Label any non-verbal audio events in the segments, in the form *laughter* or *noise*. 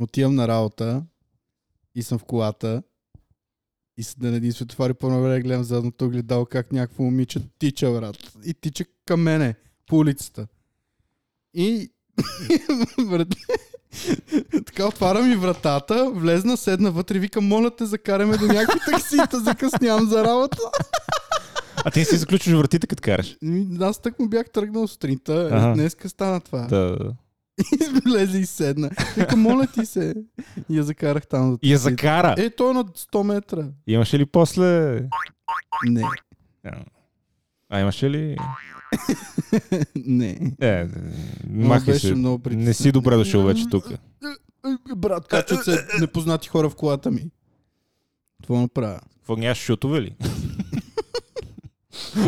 Отивам на работа и съм в колата и с на един светофар и по време гледам задното гледал как някакво момиче тича, брат. И тича към мене по улицата. И *laughs* така отварям и вратата, влезна, седна вътре, викам, моля те, закараме до някакви таксита, закъснявам за работа. А ти не си заключваш вратите, като караш. Аз так му бях тръгнал сутринта, Ага. днеска стана това. Да. И *laughs* влезе и седна. Вика, моля ти се. И я закарах там. до И я закара. Е, то е на 100 метра. Имаше ли после... Не, А имаше ли... не. Е, махай беше се. много Не си добре дошъл вече тук. Брат, качват се непознати хора в колата ми. Това направя. Какво нямаш шутове ли?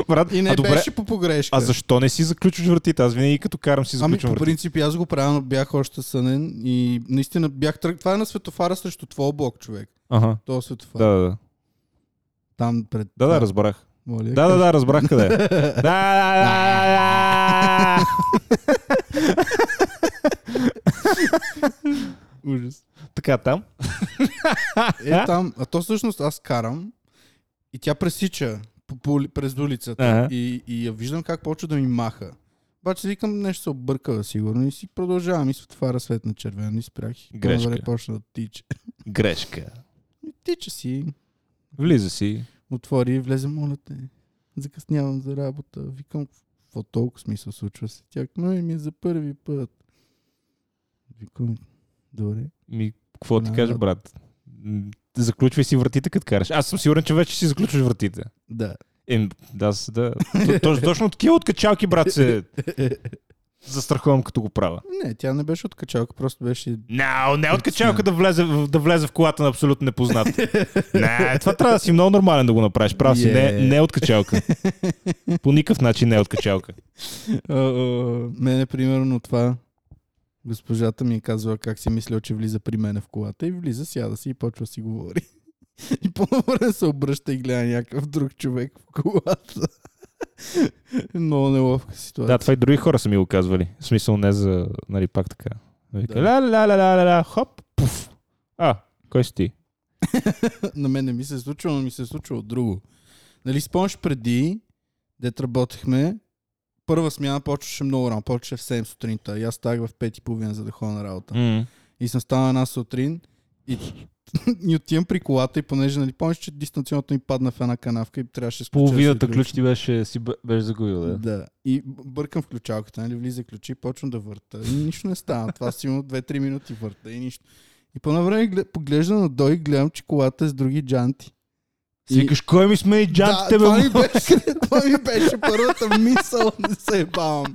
Брат, И не а добре, беше по погрешка. а защо не си заключваш вратите? Аз винаги като карам си Ами заключвам по вратите. принцип аз го правя, но бях още сънен и наистина бях тръг... Това е на светофара срещу твоя блок, човек. Ага. Това светофар. Да, да, да. Там пред... Да, да, разбрах. Моля, Да, да, да, разбрах къде. е. *laughs* Да, да, да, да. Ужас. Така, там. Е, там, а то всъщност аз карам и тя пресича по, през улицата Ага. и, и я виждам как почва да ми маха. Обаче викам нещо се объркава сигурно и си продължавам и светофара свет на червено и спрях. Грешка. по-навре почна да тича. Грешка. *laughs* И тича си, Влиза си. отвори и влезе, моля те. Закъснявам за работа. Викам, какво толкова смисъл случва се? Тя, но и ми е за първи път. Викам, добре. Ми, какво ти кажа, брат? Заключвай си вратите, като караш. Аз съм сигурен, че вече си заключваш вратите. Да. Е, да, да. То- Точно, точно такива откачалки, брат, се *laughs* застрахувам, като го правя. Не, тя не беше от качалка, просто беше No, не откачалка да влезе, да влезе в колата на абсолютно непознат. *laughs* Не, това трябва да си много нормален да го направиш. Прав си, не, Yeah. не е откачалка. По никакъв начин не е откачалка. А, а, мене, примерно, това госпожата ми е казала как си мислял, че влиза при мене в колата и влиза, сяда си и почва си говори. *laughs* И по-добре се обръща и гледа някакъв друг човек в колата. *laughs* Много неловка ситуация. Да, това и други хора са ми го казвали. В смисъл не за, нали, пак така. Вика, Да. ля, ля, ля, ля, ля, ля, хоп, пуф. А, кой си ти? На мен не ми се е случило, но ми се е случило друго. Нали, спомняш преди, дет работехме, първа смяна почваше много рано, почваше в 7 сутринта. И аз ставах в 5 и половина, за да ходя на работа. М. И съм станал една сутрин и, *laughs* и отивам при колата и понеже, нали, помниш, че дистанционното ми падна в една канавка и трябваше да да Половината се ключ ти беше, си бе- беше загубил, да? Да. И бъркам в ключалката, нали, влиза ключи, почвам да върта. И нищо не става. Това си има 2-3 минути върта и нищо. И по време поглеждам надолу и гледам, че колата е с други джанти. Си викаш, кой ми смени джантите, да, това бе? ми, беше, това ми беше първата мисъл, не се бавам.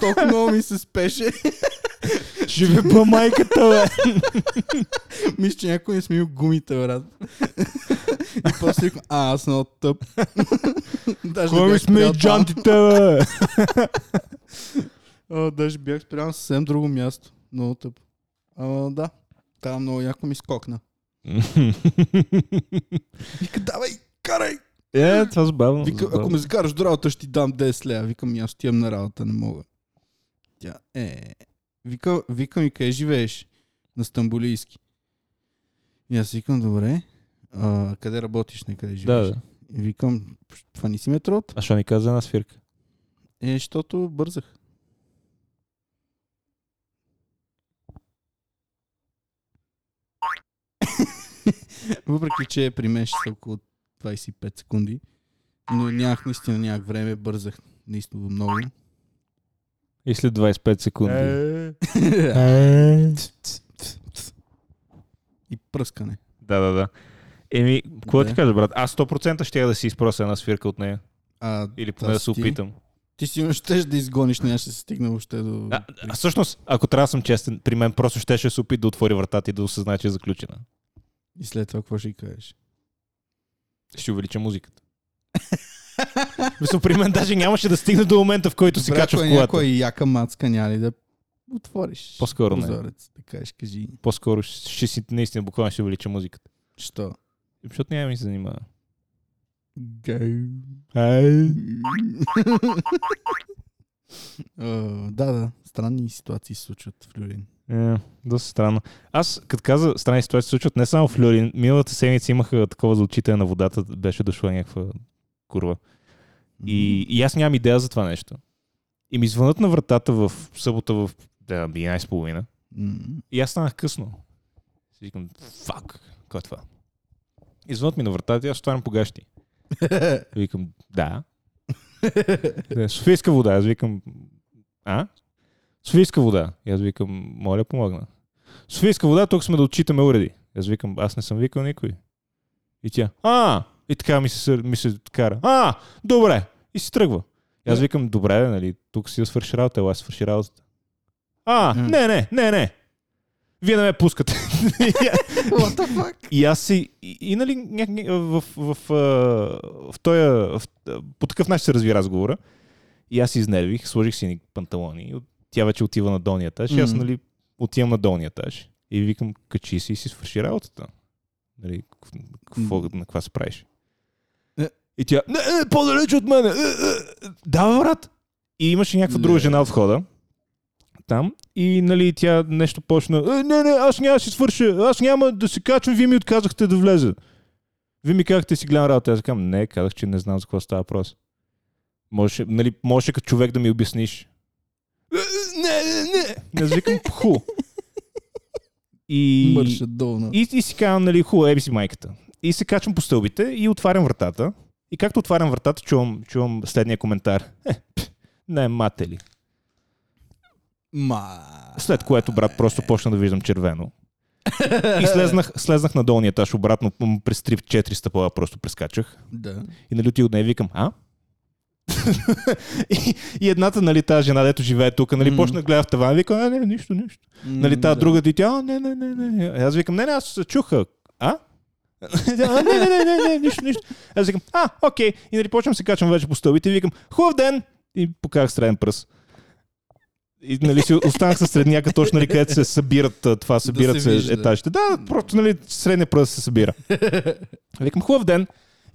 Толкова много ми се спеше. Ще ви ба майката, бе. Мисля, че някой ми е смил гумите, брат. И после а, аз много тъп. Даже Кой ми спрял там. джантите, бе? О, даже бях спрял на съвсем друго място. Много тъп. Ама да, там много яко ми скокна. *laughs* Вика, давай, карай! Е, това забавно. Вика, забавно. ако ме закараш до работа, ще ти дам 10 лева. Викам, аз отивам на работа, не мога. Тя, е, вика, вика ми, къде живееш? На Стамбулийски. И аз викам, добре, а, къде работиш, не къде Да, живееш? да. И викам, това не си метрото? А що ни каза една свирка? Е, защото бързах. *laughs* Въпреки, че при мен ще са около 25 секунди, но нямах наистина нямах време, бързах наистина много. И след 25 секунди. *laughs* Е. И пръскане. Да, да, да. Еми, какво Да. ти кажа, брат? Аз 100% ще я да си изпрося една свирка от нея. А, Или поне да се опитам. Ти си щеш да изгониш, не ще се стигне въобще до... А, всъщност, ако трябва да съм честен, при мен просто щеше да се опита да отвори вратата и да осъзнае, че е заключена. И след това какво ще й кажеш? Ще увелича музиката. *laughs* Мисля, при мен даже нямаше да стигне до момента, в който се Добре, качва в колата. някоя яка мацка, няма ли да отвориш По-скоро не. прозорец, да кажеш, кажи. По-скоро ще, си наистина буквално ще увелича музиката. Що? Защото няма ми се занимава. Гай. О, да, да. Странни ситуации се случват в Люлин. Е, доста странно. Аз, като каза, странни ситуации се случват не само в Люлин. Миналата седмица имаха такова за отчитане на водата. Беше дошла някаква курва. И, и аз нямам идея за това нещо. И ми звънат на вратата в събота в да, 11.30. М. И аз станах късно. Си викам, фак, кой е това? И звънат ми на вратата и аз отварям по гащи. *laughs* И викам, да. да. Софийска вода. Аз викам, а? Софийска вода. И аз викам, моля, помогна. Софийска вода, тук сме да отчитаме уреди. Аз викам, аз не съм викал никой. И тя, а, и така ми се, ми се кара. А, добре. И си тръгва. И аз викам, добре, нали, тук си да свърши работа, ела си свърши работата. А, М. не, не, не, не. Вие не ме пускате. *laughs* What the fuck? И аз си, и, и нали, в, в, в, в тоя, в, по такъв начин се разви разговора. И аз изнервих, сложих си ни панталони. и от- Тя вече отива на долния етаж. И аз, нали, отивам на долния етаж. И викам, качи си и си свърши работата. Нали, какво, М. на какво се правиш? Е. И тя, не, не, по-далеч от мене. Е, е, Да, брат. И имаше някаква друга жена от входа. Там. И нали, тя нещо почна. Е, не, не, аз няма да си свърша. Аз няма да се качвам. Вие ми отказахте да влезе. Вие ми казахте си гледам работа. Аз казвам, не, казах, че не знам за какво става въпрос. Можеше, нали, можеше като човек да ми обясниш. «Е, е, Не, не, не. Аз викам, ху. И, Мърша долна. и, и си казвам, нали, хубаво, еби си майката. И се качвам по стълбите и отварям вратата. И както отварям вратата, чувам, чувам следния коментар. Е, пф, не, мате ли? Ма... След което, брат, просто почна да виждам червено. И слезнах, слезнах на долния етаж обратно, през 3-4 стъпала просто прескачах. Да. И нали отидох от нея и викам, а? *laughs* и, и едната, нали, тази жена, дето живее тук, нали, М. почна да гледа в тавана и вика, а, не, нищо, нищо. Нали, тази да. друга ти «А, не, не, не, не. Аз викам, не, не, аз се чуха. А? *laughs* «А, не, не, не, не, не, нищо, нищо. Аз викам, а, окей. И нали почвам се качвам вече по стълбите и викам, хубав ден! И покажах среден пръст. И нали си останах със средняка точно нали, където се събират това, събират се се, вижда. етажите. Да, просто нали, средния пръст се събира. *laughs* Викам, хубав ден!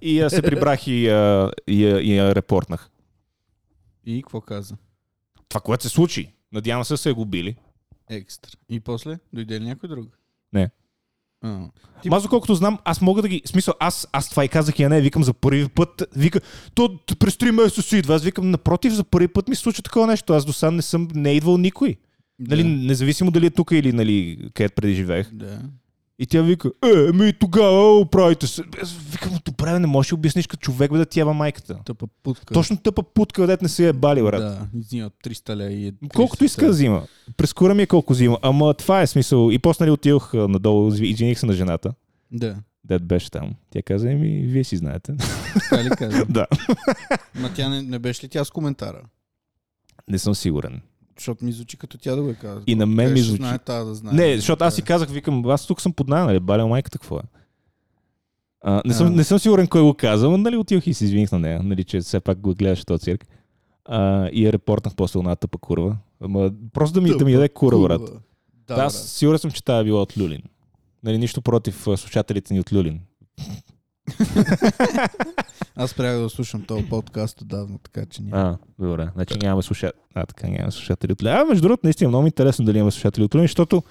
И а, се прибрах и, а, и, а, и я репортнах. И какво каза? Това, което се случи. Надявам се, са я губили. Екстра. И после? Дойде ли някой друг? Не. А. Ти... Аз, доколкото знам, аз мога да ги... Смисъл, аз, аз това и казах и я не, викам за първи път. Вика, то през 3 месеца си идва. Аз викам, напротив, за първи път ми се случва такова нещо. Аз до сега не съм, не е идвал никой. Нали, Да. независимо дали е тук или нали, където преди живеех. Да. И тя вика, е, ми тогава оправите се. Аз викам, добре, не можеш да обясниш като човек, бе, да ти ява майката. Тъпа путка. Точно тъпа путка, където не се е бали, брат. Да, взима 300 ля и е 30 Колкото иска да взима. Прескура ми е колко взима. Ама това е смисъл. И после нали отидох надолу, изви- извиних се на жената. Да. Дед беше там. Тя каза, еми, вие си знаете. Така ли каза? *laughs* да. Ма тя не, не беше ли тя с коментара? Не съм сигурен. Защото ми звучи като тя да го е казала. И на мен ми звучи. Знае тази да знае. Не, защото аз си Да. казах, викам, аз тук съм под нали, баля майката, какво е? А, не, съм, А. не съм сигурен кой го каза, но нали, отидох и се извиних на нея, нали, че все пак го гледаш този цирк. А, и я репортнах после една тъпа курва. Ама, просто да ми, да ми яде кура, брат. Курва. Да, Да, аз сигурен съм, че тази е била от Люлин. Нали, нищо против слушателите ни от Люлин. *laughs* Аз спрях да слушам този подкаст отдавна, така че няма. А, добре. Значи нямаме слушатели. А, така нямаме слушатели от. А, между другото, наистина много интересно дали имаме слушатели от Люлин, защото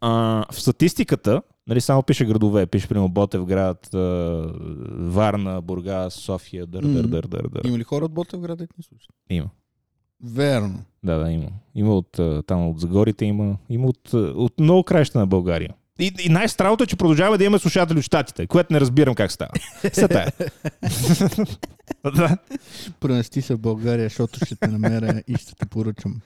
а, в статистиката, нали, само пише градове, пише примерно Ботевград, Варна, Бургас, София, дър, дър, дър, дър, дър. Има ли хора от Ботевград, да ни слушат? Има. Верно. Да, да, има. Има от там от Загорите, има. Има от, от много краища на България. И, и най-странното е, че продължава да има слушатели от Штатите, което не разбирам как става. Се тая. *laughs* да. Пренести се в България, защото ще те намеря и ще те поръчам.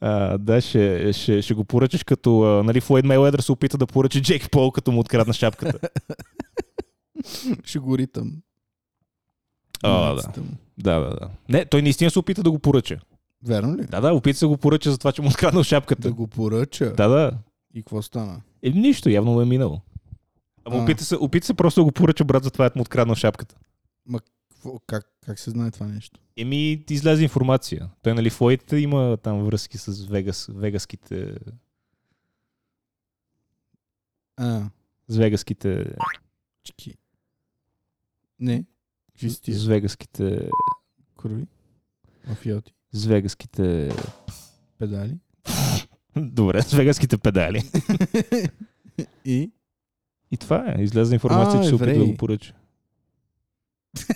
А, да, ще, ще, ще го поръчаш като а, нали, Флойд Мейледър се опита да поръча Джейк Пол, като му открадна шапката. *laughs* Ще го ритам. О, да. Да, да, да. Не, той наистина се опита да го поръча. Верно ли? Да, да, опита се да го поръча за това, че му откраднал шапката. Да го поръча. Да, да. И какво стана? Е, нищо, явно му е минало. Ама А. опита се, опита се просто да го поръча брат за това, че му откраднал шапката. Какво- Как, как се знае това нещо? Еми, ти излезе информация. Той, нали, Флойд има там връзки с Вегас, вегаските, А, с вегаските, чики. Не. Какви тия с вегаските, крови? Мафиоти. с вегаските, Педали? Добре, с вегаските педали. *laughs* И? И това е. Излезе информация, А, че се опитва да го поръча. *laughs*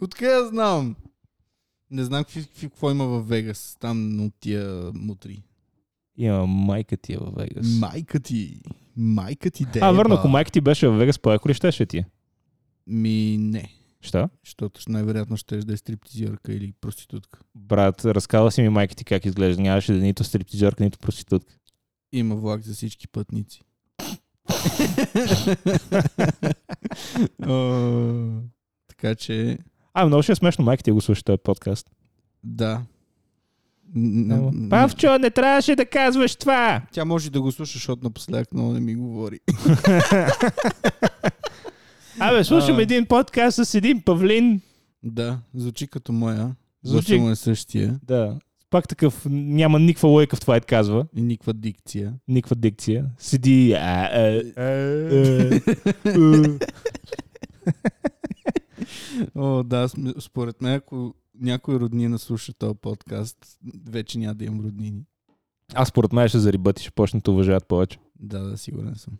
Откъде я знам? Не знам какво има в Вегас. Там от тия мутри. Има майка ти е във Вегас. Майка ти. Майка ти де. а, върна, ако майка ти беше във Вегас, по-яко ли щеше ти? Ми не. Що? Защото най-вероятно ще да е стриптизерка или проститутка. Брат, разказала си ми майка ти как изглежда. Нямаше да е нито стриптизерка, нито проститутка. Има влак за всички пътници. *laughs* Така че, А, много ще е смешно, майка ти го слуша този подкаст. да. Павчо, не трябваше да казваш това! Тя може да го слуша, защото напоследък много не ми говори. *laughs* Абе, слушам А. един подкаст с един павлин. Да, звучи като моя. Звучи- е същия. Да. Пак такъв, няма никаква лойка в това, е казва. И никаква дикция. Никаква дикция. Седи... А, а, Е. а. *laughs* О, да, според мен, ако някой роднина слуша този подкаст, вече няма да имам роднини. Аз според мен ще зарибати, ще почнат да уважават повече. Да, да, сигурен съм.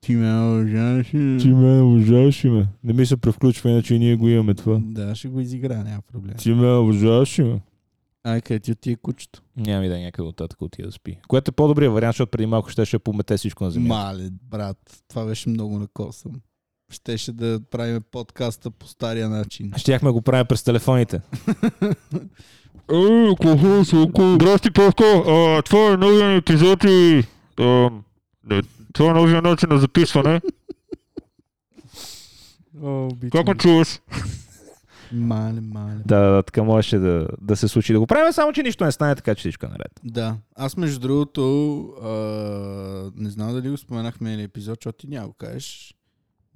Ти ме уважаваш. ли? Ти ме уважаваш ме. Не ми се превключва, иначе и ние го имаме това. Да, ще го изигра, няма проблем. Ти ме уважаваш ме. Ай, къде ти отие кучето? Няма ми да е някъде оттатък отида да спи. Което е по-добрият вариант, защото преди малко ще ще помете всичко на земята. Мале, брат, това беше много накосъм. Щеше да правим подкаста по стария начин. *laughs* Щяхме го правим през телефоните. *laughs* Ей, око? Здрасти, Павко. Това е новия епизод и... Не, това е новия начин на записване. О. Как ме чуваш? Мале, мале. Да, да, да, така можеше да, да се случи да го правим, само че нищо не стане, така че всичко е наред. Да. Аз между другото, а, не знам дали го споменахме или епизод, защото ти няма го кажеш,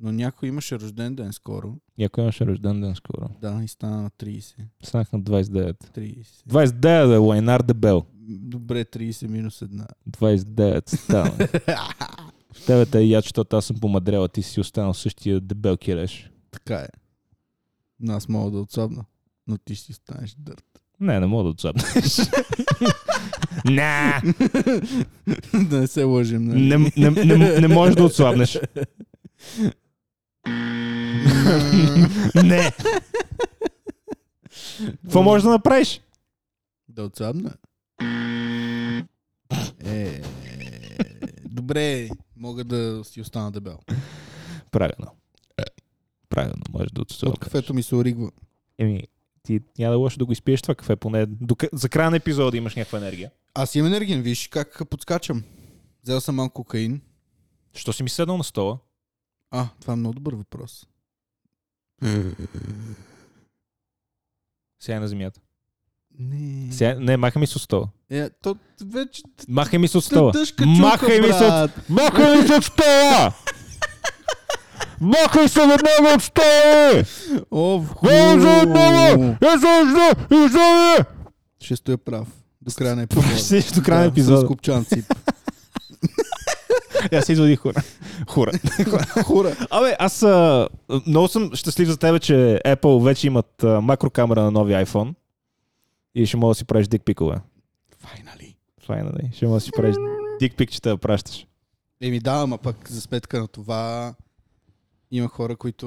но някой имаше рожден ден скоро. Някой имаше рожден ден скоро. Да, и стана на 30. Станах на 29. 30. 29 е Лайнар Дебел. Добре, 30 минус една. 29 стана. В *laughs* тебе те е яд, защото аз съм помадрял, а ти си останал същия дебел киреш. така е. Но аз мога да отслабна, но ти ще станеш дърт. Не, не мога да отслабнеш. *laughs* Не, да не се лъжим, нали? не, не, не, не можеш да отслабнеш. *laughs* Не. Какво можеш да направиш? Да отслабна? Е, добре, мога да си остана дебел. Правилно. Правилно, можеш да От отслабнеш. кафето ми се оригва. Еми, ти няма да е лошо да го изпиеш това кафе, поне до, за края на епизода имаш някаква енергия. Аз имам енергиен, виж как подскачам. Взел съм малко кокаин. Що си ми седнал на стола? А, това е много добър въпрос. Сега е на земята. Не. Сега, не, махай ми от стола. Е, то вече Махай ми от стола. Махай ми брат. Махай ми от стола! Махай се веднага от стола! О, в Хвала за ху. отново! Изожда! Изожда! Ще стоя прав. До края на епизода. Ще до края на Да, С епизода. Цип. Аз се извади хора. Хора. Хура. Абе, аз а, много съм щастлив за тебе, че Apple вече имат а, макрокамера на новия iPhone и ще мога да си правиш дикпикове. Файнали. Файнали. Ще мога да си правиш дикпикчета да пращаш. Еми да, ама пък за сметка на това има хора, които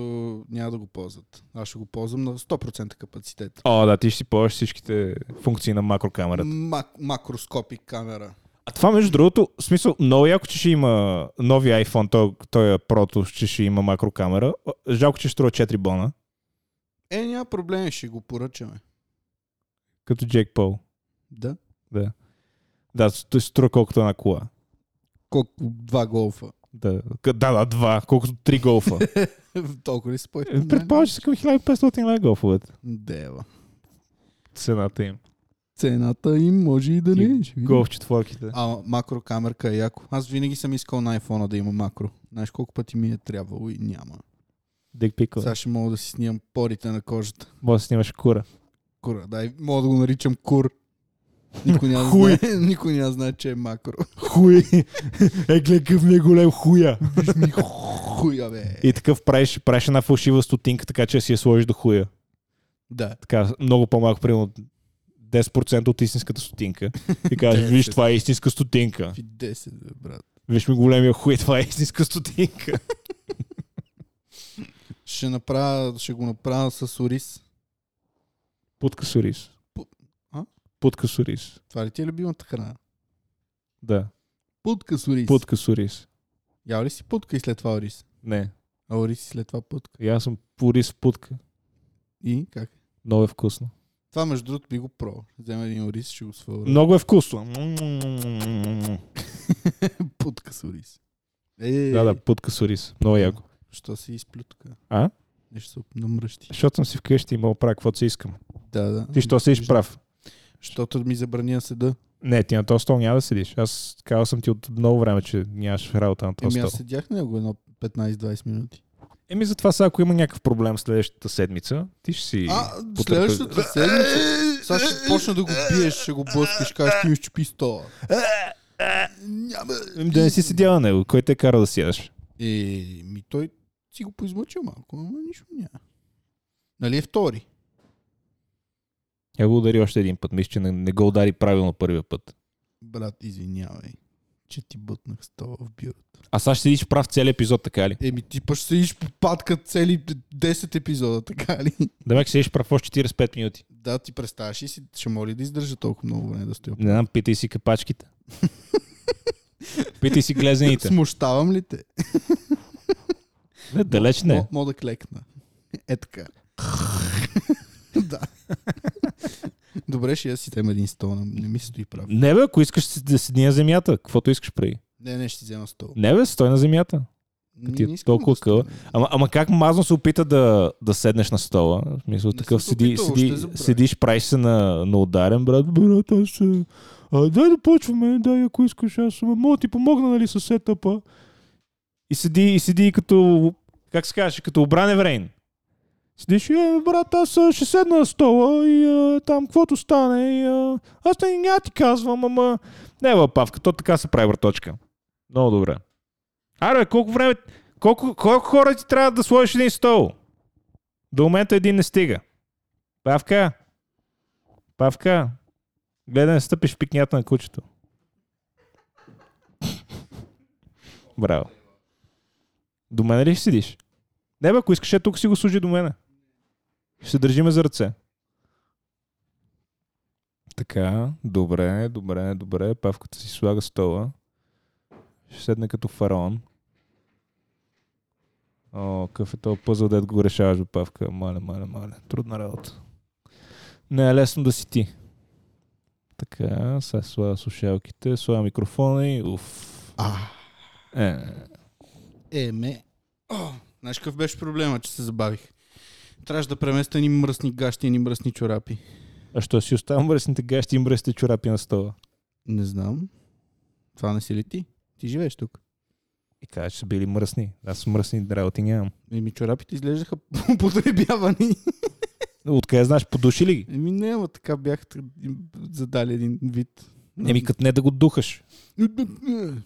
няма да го ползват. Аз ще го ползвам на 100% капацитет. О, да, ти ще си ползваш всичките функции на макрокамерата. Мак- макроскопик камера. А това, между другото, в смисъл, много яко, че ще има нови iPhone, той, той е прото, че ще има макрокамера. Жалко, че ще струва 4 бона, Е, няма проблем, ще го поръчаме. като Джек Пол. Да. Да, той струва колкото една кола. Колко? Два голфа. Да, да, да, два, колкото три голфа. *laughs* Толкова ли спой? Е, Предполагам, че са към 1500 лева голфовете. Дева. Цената им. Цената им може и да не е. Голф четворките. А, макрокамерка е яко. Аз винаги съм искал на iPhone да има макро. Знаеш колко пъти ми е трябвало и няма. Дик пикова. Сега ще мога да си снимам порите на кожата. Може да снимаш кура. Кура, дай, мога да го наричам кур. Никой няма, Хуй. знае, *laughs* никой няма знае, че е макро. Хуй! *laughs* Е, гледай какъв ми е голем хуя. Виж ми хуя, бе. И такъв правиш, правиш една фалшива стотинка, така че си я сложиш до хуя. Да. Така, много по-малко, примерно 10% от истинската стотинка *laughs* и кажеш, виж, това е истинска стотинка. Какви 10, бе, брат. Виж ми големия хуй, това е истинска стотинка. *laughs* Ще, направя, ще го направя с ориз. Путка с ориз. Пу- а? Путка с ориз. Това ли ти е любимата храна? Да, Путка с ориз. путка с ориз. Ял ли си путка и след това ориз? Не, А ориз и след това путка. и аз съм ориз в путка. И как? Много е вкусно. Това между другото би го пробвал. Взема един ориз, ще го сваля. Много е вкусно. *laughs* путка с ориз. Е, Да, да, путка с ориз. Много яко. Що се изплютка? А? Нещо се намръщи. Защото съм си вкъщи и мога правя каквото си искам. Да, да. Ти що седиш прав? Защото ми забрани да седа. Не, ти на този стол няма да седиш. Аз казал съм ти от много време, че нямаш работа на този Еми стол. аз седях на него едно 15-20 минути. Еми затова сега, ако има някакъв проблем следващата седмица, ти ще си... А, потърпи- следващата седмица. Сега ще почна да го биеш, ще го блъскаш, кажеш, ти ми щупи стола. Няма. Да не си седял на него. Кой те е кара да сядаш? Е, ми той си го поизмъчил малко, ама нищо няма. Нали е втори? Я го удари още един път. Мисля, че не, не го удари правилно първия път. Брат, извинявай, че ти бътнах стола в бюрото. А сега ще седиш прав цели епизод, така ли? Еми ти пък ще седиш по патка цели 10 епизода, така ли? Да ме седиш прав още 45 минути. Да, ти представяш и си, ще моли да издържа толкова много време да стоя. Не знам, питай си капачките. питай си глезените. Смущавам ли те? Не, далеч не. Мо- Мога да клекна. Е така. *laughs* да. *laughs* Добре, ще я си взема един стол. Не ми се стои прав. Не бе, ако искаш да седи на земята, каквото искаш прави. Не, не, ще си взема стол. Не бе, стой на земята. Ти е толкова да. Ама, ама как мазно се опита да, да седнеш на стола? В смисъл Не такъв седи, опитал, седи, седиш, правиш се на, на ударен, брат. Брат, аз се... А, дай да почваме, дай ако искаш, аз. Мога ти помогна, нали, с сетъпа. И седи, и седи като, как се каже, като обран еврейн. Седиш, е, брат, аз ще седна на стола и а, там, каквото стане. И, а, аз не, няма ти казвам, ама... Не, бе, Павка, то така се прави, браточка. Много добре. Аре, колко време... Колко, колко хора ти трябва да сложиш един стол? До момента един не стига. Павка. Павка. Гледай, не стъпиш в пикнята на кучето. Браво. До мене ли ще седиш? Не бе, ако искаш, е тук си го служи до мене. Ще се държиме за ръце. Така, добре, добре, добре. Павката си слага стола. Ще седне като фараон. О, какъв е този пъзъл, дед го решаваш, бе, Павка. Мале, мале, мале. Трудна работа. Не е лесно да си ти. Така, сега слага слушалките, слага микрофона и уф. А, Е, е, ме. О, знаеш какъв беше проблема, че се забавих? Трябваше да преместя ни мръсни гащи и ни мръсни чорапи. а що си оставам мръсните гащи и мръсните чорапи на стола? Не знам. Това не си ли ти? Ти живееш тук. И кажа, че са били мръсни. Аз мръсни работи нямам. Еми чорапите изглеждаха *laughs* потребявани. Откъде знаеш, подуши ли ги? Еми не, ама така бях задали един вид. Еми, като не да го духаш.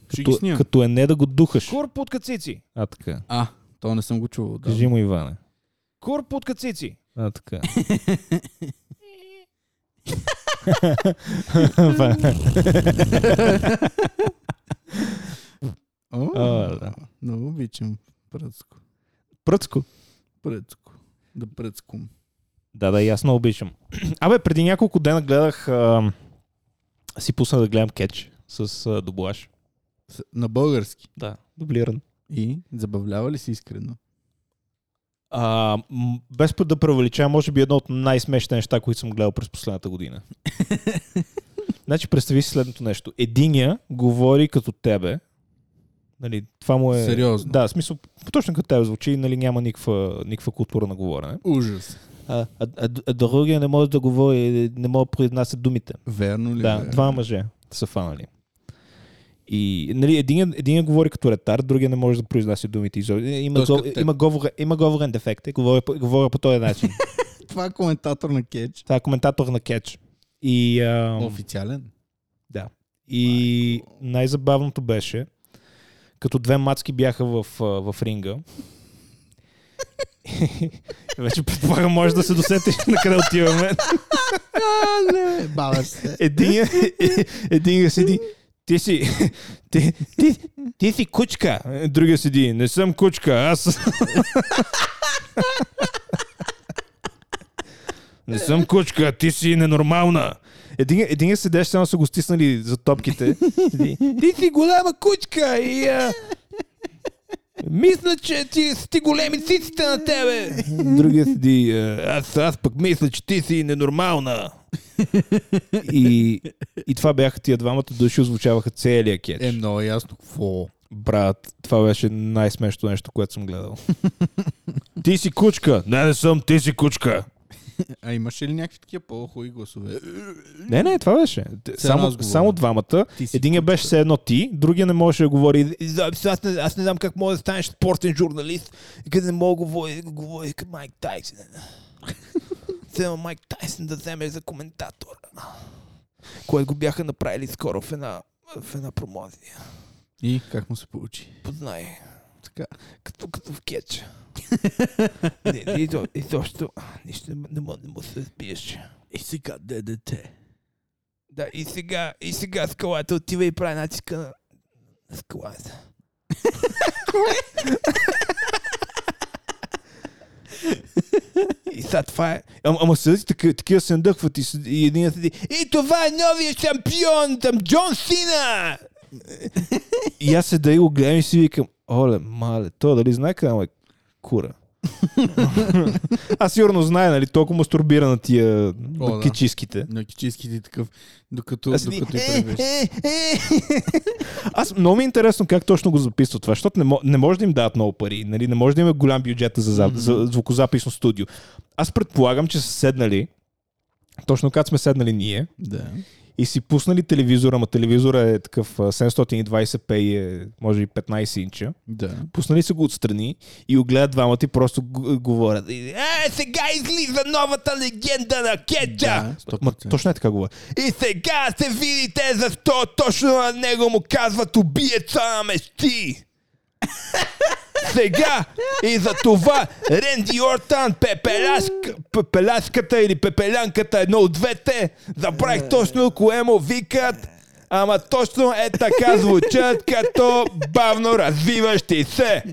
Като, като е не да го духаш. Кур под кацици. А, така. А, то не съм го чувал. Да. Кажи му, Иване. Кур под кацици. А, така. О, да. Много обичам пръцко. Пръцко. Пръцко. Да пръцком. Да, да, и аз много обичам. *clears throat* Абе, преди няколко дена гледах... А, си пусна да гледам кетч с а, дублаж. На български. Да, дублиран. И забавлява ли се искрено? А, без да превеличавам, може би едно от най-смешните неща, които съм гледал през последната година. *laughs* значи, представи си следното нещо. Единия говори като тебе. Нали, това му е... Сериозно? Да, смисъл, точно като тебе звучи, нали, няма никаква, никаква култура на говорене. Ужас. А, а, а, а другия не може да говори, не може да произнася думите. Верно ли? Да, бе? два мъже са фанали. И нали, един, един говори като ретар, другия не може да произнася думите. изобщо. Има, Тоест като има, говорен, има говорен дефект. е, Говоря, по- говоря по този начин. *laughs* Това е коментатор на кетч. Това е коментатор на кетч. И, а, Официален. да. И най-забавното беше, като две мацки бяха в, в ринга. *laughs* вече предполагам, може да се досетиш *laughs* на къде отиваме. Баваш се. Един, един седи, ти си, *laughs* ти, ти, ти си кучка. Другия седи, не съм кучка, аз... *laughs* не съм кучка, ти си ненормална. Един, един седеш, само са го стиснали за топките. Ти си голяма кучка и... А... Мисля, че ти, ти големи циците на тебе. Другия седи, «А, аз, аз пък мисля, че ти си ненормална. И, и това бяха тия двамата души, озвучаваха целия кетч. Е, много ясно какво. Брат, това беше най-смешното нещо, което съм гледал. ти си кучка. Не, не съм, ти си кучка. *laughs* А имаше ли някакви такива по-хубави гласове? Не, не, това беше. Само, само двамата. Ти си Един беше все едно ти, другия не можеше да говори. Аз не, аз не знам как може да станеш спортен журналист, къде не мога да говори, говори Майк Тайсън. Взема Майк Тайсън да вземе за коментатор. Което го бяха направили скоро в една, в една промоция. И как му се получи? Познай. Така. Като, като в кетч. не, *laughs* не, и, то, и точно, нищо не, може- не да се разбиеш. И сега де дете. Да, и сега, и сега скалата отива и прави натиска на, на скалата. *laughs* *laughs* *laughs* и сега това е... Ама, ама седят такива, такива се надъхват и, и един седи. И това е новия шампион, там Джон Сина! *laughs* и аз седа и го гледам и си викам, оле, мале, то дали знае къде е кура? *laughs* Аз сигурно знае, нали, толкова мастурбира на тия О, да. кичиските. На кичийски ти такъв, докато, Аз докато и е, превежда. е, е. *laughs* Аз много ми е интересно как точно го записват това, защото не, мо- не може да им дадат много пари, нали? не може да има голям бюджет за, за, за звукозаписно студио. Аз предполагам, че са седнали, точно когато сме седнали ние, Да. И си пуснали телевизора, ама телевизора е такъв а, 720p и е, може би 15 инча. Да. Пуснали се го отстрани и го гледат двамата и просто г- говорят. Е, сега излиза новата легенда на Кетча! Да, Ма, 100%. точно е така говоря. И сега се видите защо точно на него му казват убиеца на мечти. Сега и за това Ренди Ортан, пепеляшка, пепеляшката или пепелянката, едно от двете, забравих точно кое му викат, ама точно е така звучат като бавно развиващи се.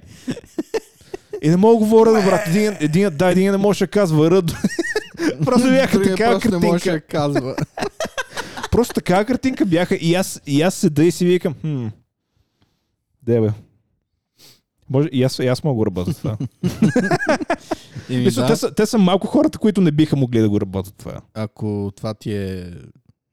И не мога говоря, да, брат. Един, един, да, един не може да казва ръд. Просто бяха така просто не може картинка. да казва. Просто така картинка бяха и аз, и аз седа и си викам, хм, де бе. Може, и аз, и аз мога да го работя това. *laughs* Еми, Мисля, да, те, са, те са малко хората, които не биха могли да го работят това. ако това ти е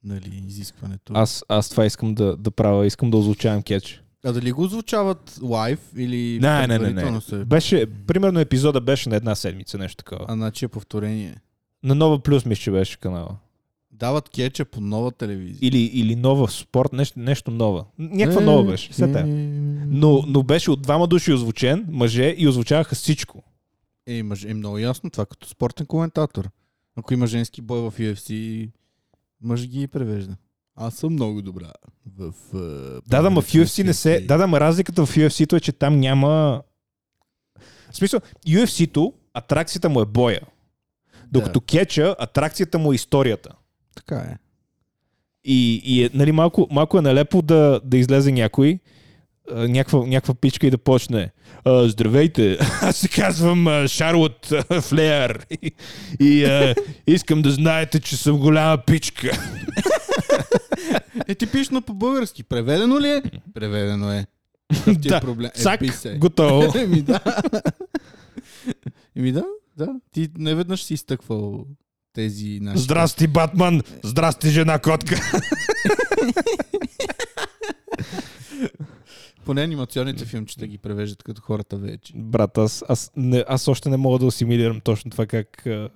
нали, изискването. Аз, аз това искам да, да правя, искам да озвучавам кетч. А дали го звучават лайв или Не, не, не, не. се... Беше, примерно епизода беше на една седмица, нещо такова. А значи е повторение. На Нова Плюс мисля, че беше канала. Дават кетча по нова телевизия. Или, или нова спорт, нещо, нещо нова. Някаква нова беше. Все тая. Но, но беше от двама души озвучен, мъже, и озвучаваха всичко. Е, мъж, е много ясно това като спортен коментатор. Ако има женски бой в UFC, мъж ги превежда. Аз съм много добра в... Uh, Да, да, ма в UFC не се... Да, да, ма разликата в UFC-то е, че там няма... В смисъл, UFC-то, атракцията му е боя. Докато кетча, атракцията му е историята. Така е. И, и е, нали, малко, малко е налепо да, да излезе някой, а, някаква, някаква пичка и да почне. А, здравейте, *laughs* аз се казвам а, Шарлот а, Флеер и, и а, искам да знаете, че съм голяма пичка. *laughs* Е, типично по-български. Преведено ли е? Преведено е. Какъв ти е Да, проблем? Е, Цак, се. готово. *laughs* Еми да. Еми да, да. Ти неведнъж си изтъквал тези наши... Здрасти, Батман! Здрасти, жена котка! Поне анимационните филмчета ги превеждат като хората вече. Брат, аз, аз, не, аз още не мога да асимилирам точно това как... А,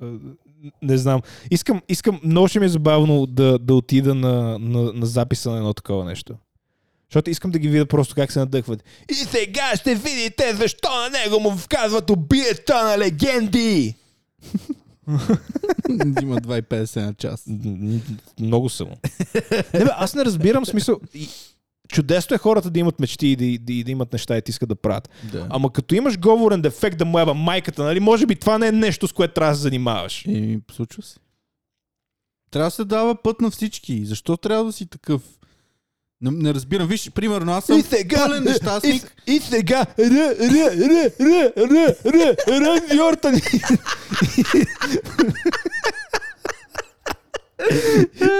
не знам. Искам, искам много ще ми е забавно да, да отида на, на, на записа на едно такова нещо. Защото искам да ги видя просто как се надъхват. И сега ще видите защо на него му вказват убиеца на легенди! *laughs* Има 2,50 на час. Много съм. Не, бе, аз не разбирам смисъл. Чудесно е хората да имат мечти и да, и, да- и да имат неща и да искат да правят. Да. Ама като имаш говорен дефект да му еба майката, нали, може би това не е нещо, с което трябва да се занимаваш. Еми, случва се. Трябва да се дава път на всички. Защо трябва да си такъв? Не, не разбирам. Виж, примерно, аз съм пълен нещастник. И, и сега, р, р, р, р, р, р, Ранди Ортън.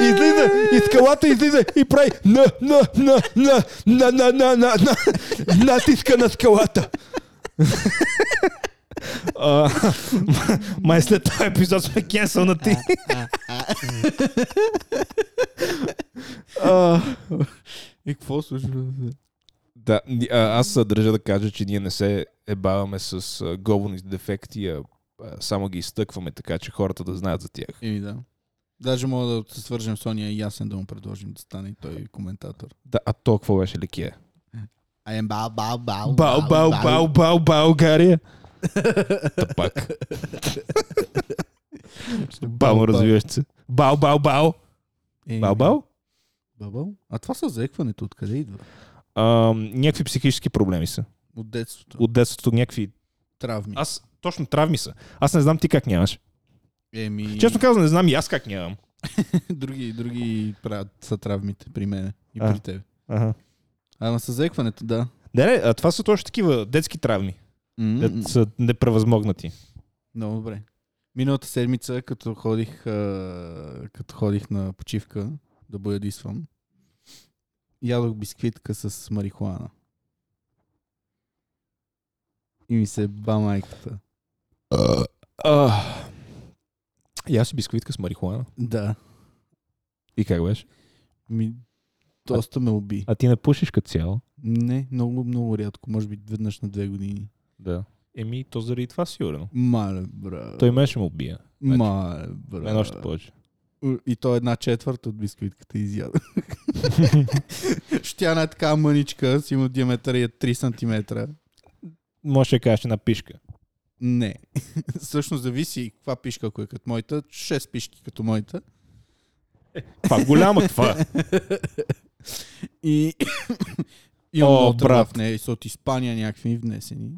Излиза, из скалата излиза и прави на, на, на, на, на, на, на, на, на, натиска на скалата. Май след този епизод сме кенсълнати. А, И какво слушаш? Да, аз държа да кажа, че ние не се ебаваме с а, говорни дефекти, а, а само ги изтъкваме, така че хората да знаят за тях. Еми да. Даже мога да се свържем с Сония и Ясен да му предложим да стане и той коментатор. Да, а то какво беше лекия? I am бау, бау, бау, Бау, бау, бау, бау, България. *laughs* Та пак. *laughs* Бау, развиващ се. Бау, бау, бау. Бау, бау? Бау, А това са заекването, откъде идва? А, някакви психически проблеми са. От детството. От детството някакви... травми. Аз точно травми са. Аз не знам ти как нямаш. Еми, Честно казвам, не знам и аз как нямам. *laughs* други, други правят са травмите при мен и А. при теб. Ага. Ама с заекването, да. Не, не, а това са точно такива детски травми. Те са непревъзмогнати. Много добре. Миналата седмица, като ходих, а, като ходих на почивка да боядисвам, ядох бисквитка с марихуана. И ми се ба майката. А, и аз си бисквитка с марихуана. Да. И как беше? Ми, доста ме уби. А ти не пушиш като цяло? Не, много, много рядко. Може би веднъж на две години. Да. Еми, то заради това сигурно. Мале, бра. Той мен ще му убия. Мале, бра. Мен още повече. И то една четвърта от бисквитката изяда. *laughs* Щяна е така мъничка, си има диаметър и е 3 см. Може да кажеш една пишка. Не. *laughs* Всъщност зависи каква пишка, ако е като моята. 6 пишки като моята. Това голяма това. И *coughs* имам О, много брат. в нея и са от Испания някакви внесени.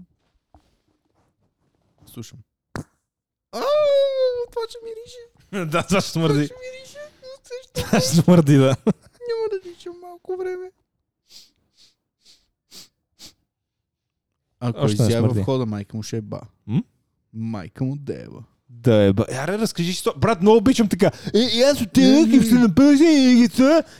Слушам. А, това ще мирише. *laughs* да, това ще смърди. Това *laughs* ще смърди, да. Няма да дишам малко време. Ако Още не изява в хода, майка му ще е ба. М? Майка му дева. Да е, ба. Аре, разкажи си. то- Брат, много обичам така. Е, и аз отидах и се напълзи и ги.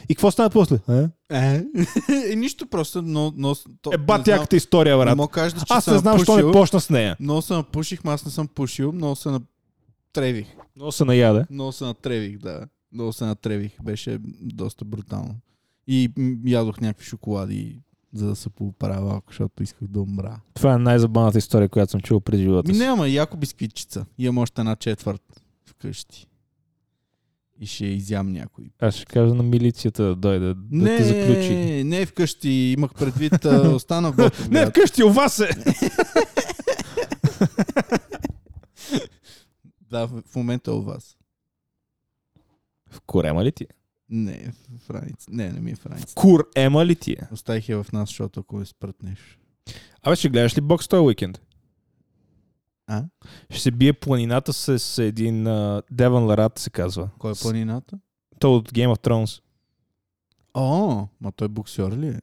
И какво стана после? А? Е? *laughs* е, нищо просто, но... но то, Е, бат не яката история, Не брат. мога кажа, че Аз не знам, защо не почна с нея. Много се напуших, аз не съм пушил, много се натревих. Много се наяде. Много се натревих, да. Много се натревих. Беше доста брутално. И ядох някакви шоколади, за да се поправя малко, защото исках да умра. Това е най-забавната история, която съм чул през живота си. няма, яко бисквитчица. Имам още една четвърт вкъщи. И ще изям някой. Аз ще кажа на милицията да дойде да не, те заключи. не вкъщи. Имах предвид, а, остана в *laughs* Не, Ботевград. вкъщи у вас е. *laughs* Да, в, в момента е у вас. В корема ли ти? е? Не, в Раница. Не, не ми е в Раница. Кур ема ли ти е? Оставих я в нас, защото ако ме спрътнеш. Абе, ще гледаш ли бокс този уикенд? А? Ще се бие планината с един uh, Деван Ларат, се казва. Кой е планината? Той от Game of Thrones. О, ма той боксер ли е?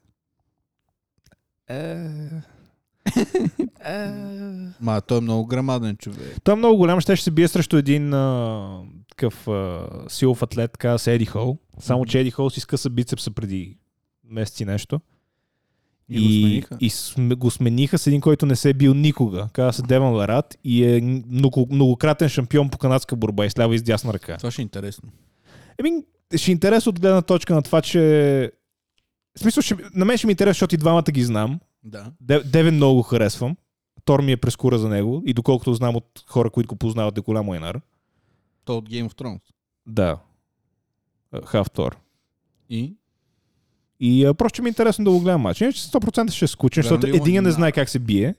Ма той е много грамаден човек. Той е много голям, ще ще се бие срещу един а, такъв а, силов атлет, казва се Еди Хол. Само, че Еди Хол си скъса бицепса преди месеци нещо. И го смениха? и сме, го смениха с един, който не се е бил никога. Казва се Деван Ларат и е много, многократен шампион по канадска борба и слява и с дясна ръка. Това ще е интересно. Еми, ще е интересно от гледна точка на това, че... В смисъл, ще... на мен ще ми е интересно, защото и двамата ги знам. Да. Де- Девен много го харесвам. Тор ми е прескура за него и доколкото знам от хора, които го познават, е голям лайнар. То от Game of Thrones. Да. Халф Тор. И? И а, просто ще ми е интересно да го гледам матч. Иначе 100% ще е скучен, защото един не знае как се бие,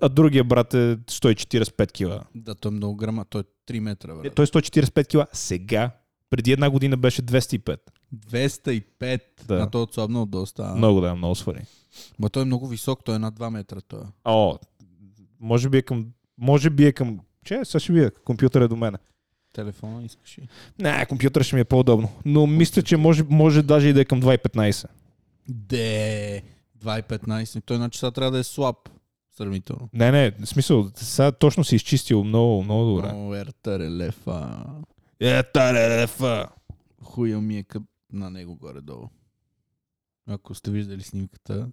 а другия брат е 145 кила. Да, той е много грама. Той е 3 метра, Е, брат. той е 145 кила сега. Преди една година беше 205. 205. Да. А той е отслабнал доста. Много да, много свари. Ма той е много висок, той е над 2 метра. Той. е. О, може би е към... Може би е към... Че, сега ще видя. Компютър е до мене. Телефона искаш ли? Не, компютър ще ми е по-удобно. Но мисля, че може, може даже и да е към 2.15. Де, 2,15. Той на часа трябва да е слаб. Сравнително. Не, не, в смисъл, сега точно си изчистил много, много добре. О, ертарелефа. Е, тарелефа! Хуя ми е къп на него горе-долу. Ако сте виждали снимката,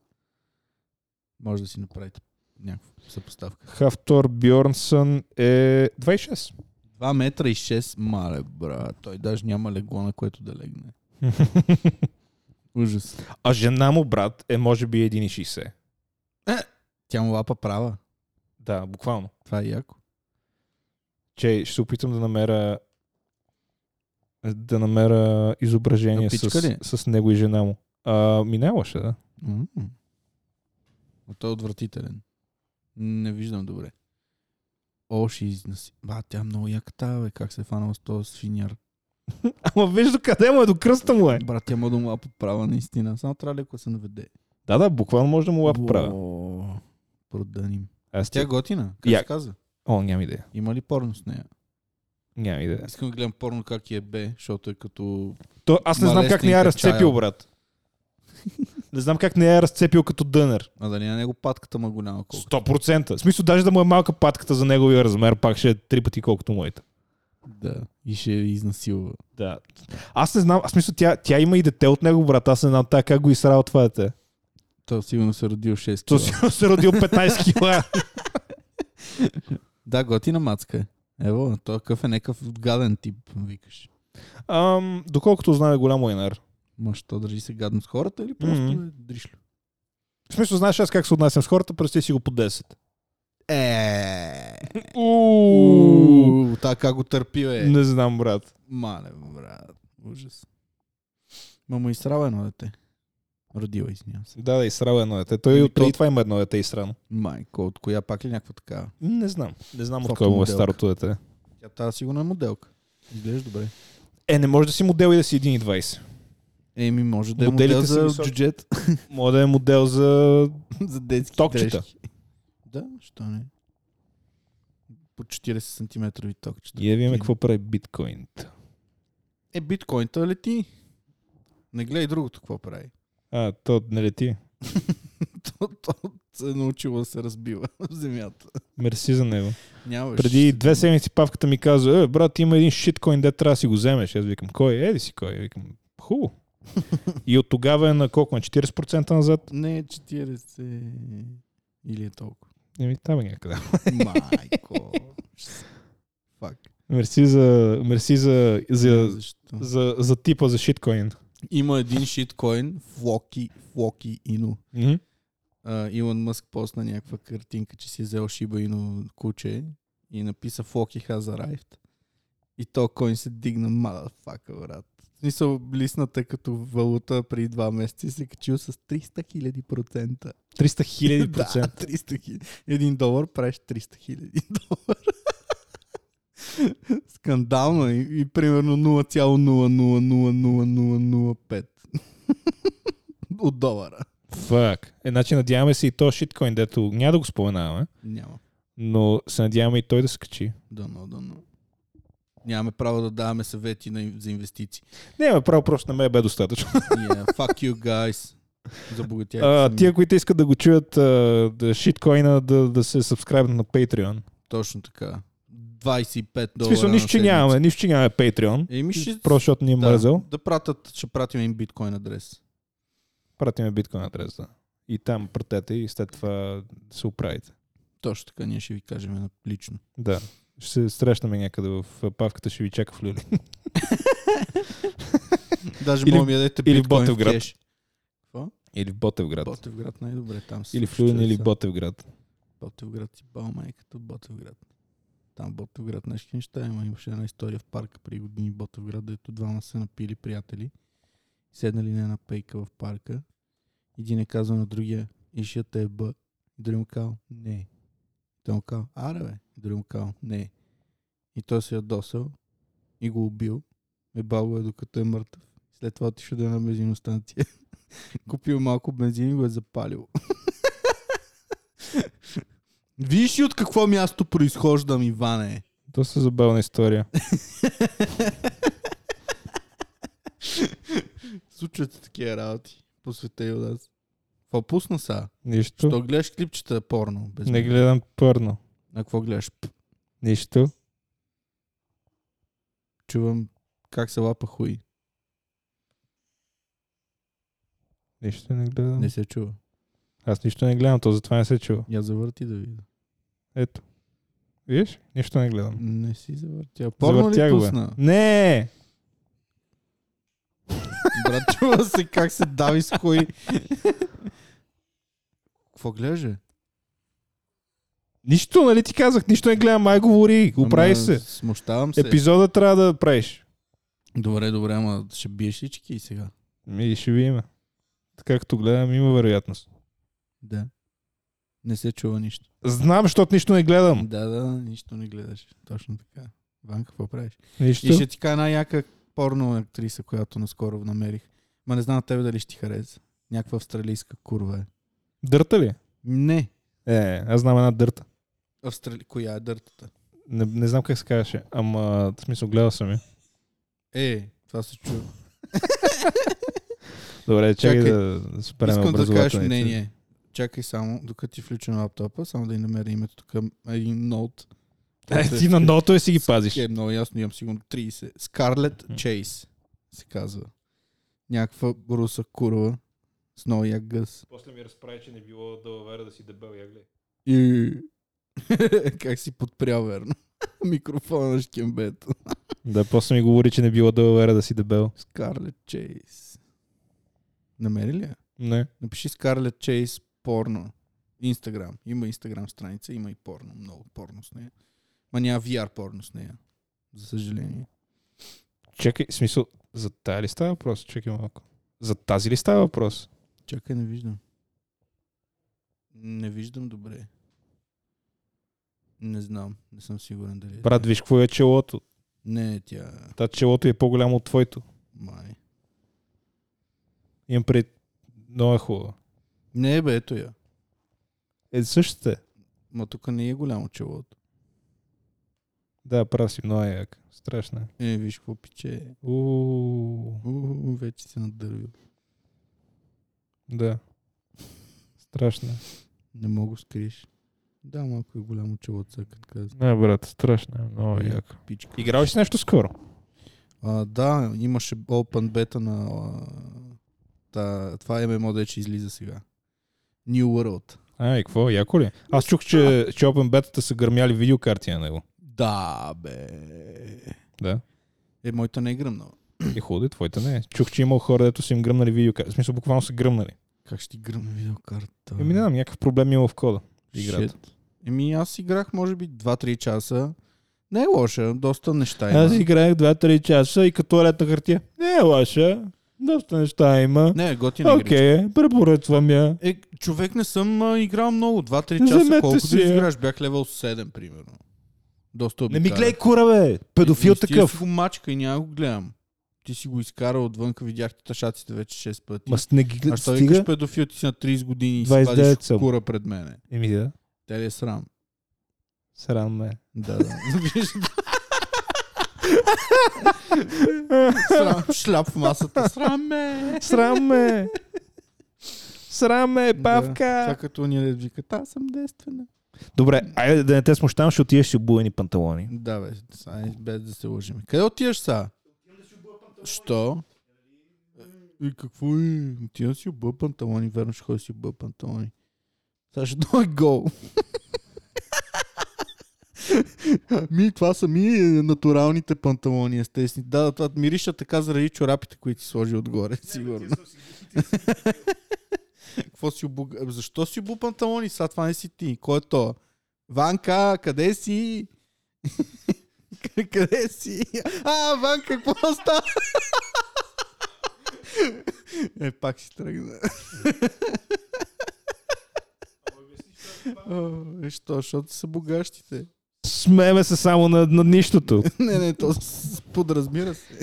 може да си направите някаква съпоставка. Хафтор Бьорнсън е 26. 2 метра и 6, мале, брат. Той даже няма легло, на което да легне. *laughs* Ужас. а жена му, брат, е може би 1,60. Тя му лапа права. Да, буквално. Това е яко. Че ще се опитам да намеря да намеря изображение с, с него и жена му. А, минаваше, да. М. Той е отвратителен. Не виждам добре. О, ще изнаси. Ба, тя е много яка тая, бе. Как се е фанала с този свиняр. *laughs* Ама виж до къде му е, до кръста му е. Брат, тя му да му лапа права, наистина. Само трябва леко да се наведе. Да, да, буквално може да му лапа права. Проданим. Аз Тя е готина. Как Я- се казва? О, няма идея. Има ли порно с нея? Няма идея. Искам да гледам порно как е бе, защото е като... То, аз не знам как не я е разцепил, брат. Не знам как не е разцепил като дънер. А дали на него патката му е голяма колко? 100%. В смисъл, даже да му е малка патката за неговия размер, пак ще е три пъти колкото моята. Да. И ще изнасилва. Да. Аз не знам, аз мисля, тя, тя има и дете от него, брат. Аз не знам тя как го изсрал това дете. Той сигурно се е родил 6 То кила. си се родил 15 кила. *laughs* Да, готина мацка е. Ево, той какъв е някакъв гаден тип, викаш. Ам, доколкото знам е голям лайнер. Ма що държи се гадно с хората или просто Мгм. е дришло? В смисъл, знаеш аз как се отнасям с хората, представи си го по 10. Е. Ууу. Уу, Та как го търпи, е. Не знам, брат. Мале, брат. Ужас. Ма му изстрава едно дете. Родила, извинявам се. Да, да, изсрал едно дете. Той Ами от преди това има едно дете изсрано. Майко, от коя пак ли някаква така? Не знам. Не знам от му е старото дете. Тя тази сигурно е моделка. Изглежда добре. Е, не може да си модел и да си 1,20. Еми, може да е Моделите модел за джуджет. *laughs* Може да е модел за... *laughs* за детски Токчета. дрежки. Да, що не? По 40 см токчета. И да видим какво прави биткоин. Е, биткоинта лети. Не гледай другото какво прави. А, то не лети. *laughs* то, то се е научило да се разбива в земята. Мерси за него. Нямаш. Преди две седмици павката ми каза, е, брат, има един шиткоин, де трябва да си го вземеш. Аз викам, кой е? Еди си кой? Викам, хубаво. И от тогава е на колко? На 40% назад? Не е 40. Или е толкова. Еми, там е някъде. Майко. Фак. Мерси за, мерси за, за, за, за типа за шиткоин. Има един шиткоин, Флоки, Флоки Ино. А, Илон Мъск посна някаква картинка, че си е взел Шиба Ино куче и написа Флоки has arrived. И то коин се дигна, мадафака, брат. Смисъл, лисната като валута преди два месеца се качил с 300 хиляди процента. 300 хиляди *laughs* Да, процента. 300 хиляди. Един долар правиш 300 хиляди *laughs* долара. Скандално е. и, и примерно 0,0000005 *laughs* от долара. Фак. Е, значи надяваме се и то шиткоин, дето няма да го споменаваме, Няма. но се надяваме и той да се качи. Дано, дано. Нямаме право да даваме съвети на, за инвестиции. Не, право просто на мен бе достатъчно. Yeah, fuck you guys. А, тия, които искат да го чуят, да шиткоина, да, да се сабскрайбнат на Patreon. Точно така. 25 долара. В смисъл, нищо, че нямаме, нищо, че нямаме Patreon. Еми ще... Просто защото ни е да, мързал. да пратят, ще пратим им биткоин адрес. Пратиме биткоин адреса. И там пратете и след това се оправите. Точно така, ние ще ви кажем лично. Да. Ще се срещнаме някъде в павката, ще ви чака в Люли. *laughs* Даже мога ми ядете или в Ботевград. Или в Ботевград. Ботевград най-добре там. Или в Люлин, или в. Ботевград. Ботевград си бал майката от Ботевград. Там Ботевград нещо неща има. Имаше една история в парка при години Ботевград, дето двама са напили приятели. Седнали на една пейка в парка. Един е казал на другия, и ще те е. И другия му казал, не. Той му казал, аре бе. И другия му казал, не. И той се ядосал и го убил. Ебал го е докато е мъртъв. След това отишъл да е на бензиностанция. *laughs* Купил малко бензин и го е запалил. *laughs* Виж ли от какво място произхождам, Иване? Доста забавна история. *laughs* Случват се такива работи по света и от нас. Какво пусна са? Нищо. Що гледаш клипчета порно? Без Не гледам порно. А какво гледаш? Нищо. Чувам как се лапа хуй. Нищо не гледам. Не се чува. Аз нищо не гледам, то затова не се чува. Я завърти да видя. Ето. Виж? Нищо не гледам. Не си завъртя. Порно ли Завъртях бе. пусна? Не! Брат, чува се как се дави с хуй. *laughs* Какво гледаш? бе? Нищо, нали ти казах? Нищо не гледам, май говори. Оправи се. Смущавам се. Епизода трябва да правиш. Добре, добре, ама ще биеш ли чеки сега? Ми ще ви има. Така като гледам, има вероятност. Да. Не се чува нищо. Знам, защото нищо не гледам. Да, да, нищо не гледаш. Точно така. Ван, какво правиш? Нищо. И ще ти кажа една яка порно актриса, която наскоро намерих. Ма не знам на тебе дали ще ти хареса. Някаква австралийска курва е. Дърта ли? Не. Е, аз знам една дърта. Австрали... Коя е дъртата? Не, не знам как се казваше, ама в смисъл гледал съм я. Е, това се чува. *laughs* Добре, чакай, Чакай. да спрем Искам да кажеш мнение. Чакай само, докато ти включим лаптопа, само да й намеря името тук. Един ноут. Е, ти на ното е си ги пазиш. Е, много ясно, имам сигурно 30. Скарлет. Чейс се казва. Някаква руса курва с много як гъс. После ми разправи, че не било да вера да си дебел, я гледай. И... *laughs* как си подпрял, верно. *laughs* Микрофона на шкембето. *laughs* Да, после ми говори, че не било да вера да си дебел. Скарлет Чейс. Намери ли я? Не. Напиши Скарлет Чейс порно. Инстаграм. Има Инстаграм страница, има и порно. Много порно с нея. Ма няма VR порно с нея. За съжаление. Чакай, в смисъл, за тая ли става въпрос? Чакай малко. За тази ли става въпрос? Чакай, не виждам. Не виждам добре. Не знам. Не съм сигурен дали е. Брат, виж какво е челото. Не тя. Та челото е по-голямо от твоето. Май. Имам пред... Много е хубаво. Не е бе, ето я. Е, същата е. Ма тук не е голямо челото. Да, прав си, много е як. Страшно е. Е, виж какво пиче. Уу, вече се надървил. Да. Страшно е. Не мога скриш. Да, малко е голямо като каза. Не, брат, страшно е. Много е яко. Пичка. Играл ли си нещо скоро? А, да, имаше Open Beta на а, та, това ММО, дече излиза сега. New World. А, и какво? Яко ли? Аз чух, че, че Open Beta са гърмяли видеокарти на него. Да, бе. Да. Е, моята не е гръмнала. И хубаво, твоите не. Чух, че имал хора, дето са им гръмнали видеокарти. В смисъл, буквално са гръмнали. Как ще ти гръмна видеокарта? Еми, не знам, някакъв проблем има в кода. Играта. Еми, аз играх, може би, 2-3 часа. Не е лоша, доста неща има. Аз играех 2-3 часа и като лед на хартия. Не е лоша. Доста неща има. Не, е готина игра. Окей, препоръчвам я. Е, човек не съм а, играл много. 2-3 часа. Вземете Колко си изиграш? Бях левел 7, примерно. Доста Не ми гледай кура, бе. Педофил Е, такъв. си го мачка и няма го гледам. Ти си го изкарал отвънка, видях ти тъшаците вече 6 пъти. Ма не ги а що викаш педофил, ти си на 30 години и си 29 вадиш кура пред мене. Еми да. Те ли е срам? Срам ме. Да, да. Срам, шляп в масата. Срам ме! Срам ме. Срам ме, Да. павка. Това като ни викат, аз съм действена. Добре, айде да не те смущавам, ще отидеш си обувени панталони. Да, бе, сега, без да се лъжим. Къде отиваш са? Що? И какво е? Отивам да си обува панталони, верно ще ходя да си обува панталони. Сега ще *laughs* дойде гол. ми, това са ми натуралните панталони, естествени. Да, да, това мириша така заради чорапите, които си сложи отгоре, сигурно. Какво си обу... Защо си обу панталони? Сега това не си ти. Кой е то? Ванка, къде си? *laughs* къде си? А, Ванка, какво става? е, пак си тръгна. Е, Що? Защото са богащите. Смеме се само на, на нищото. *laughs* не, не, то с- подразбира се.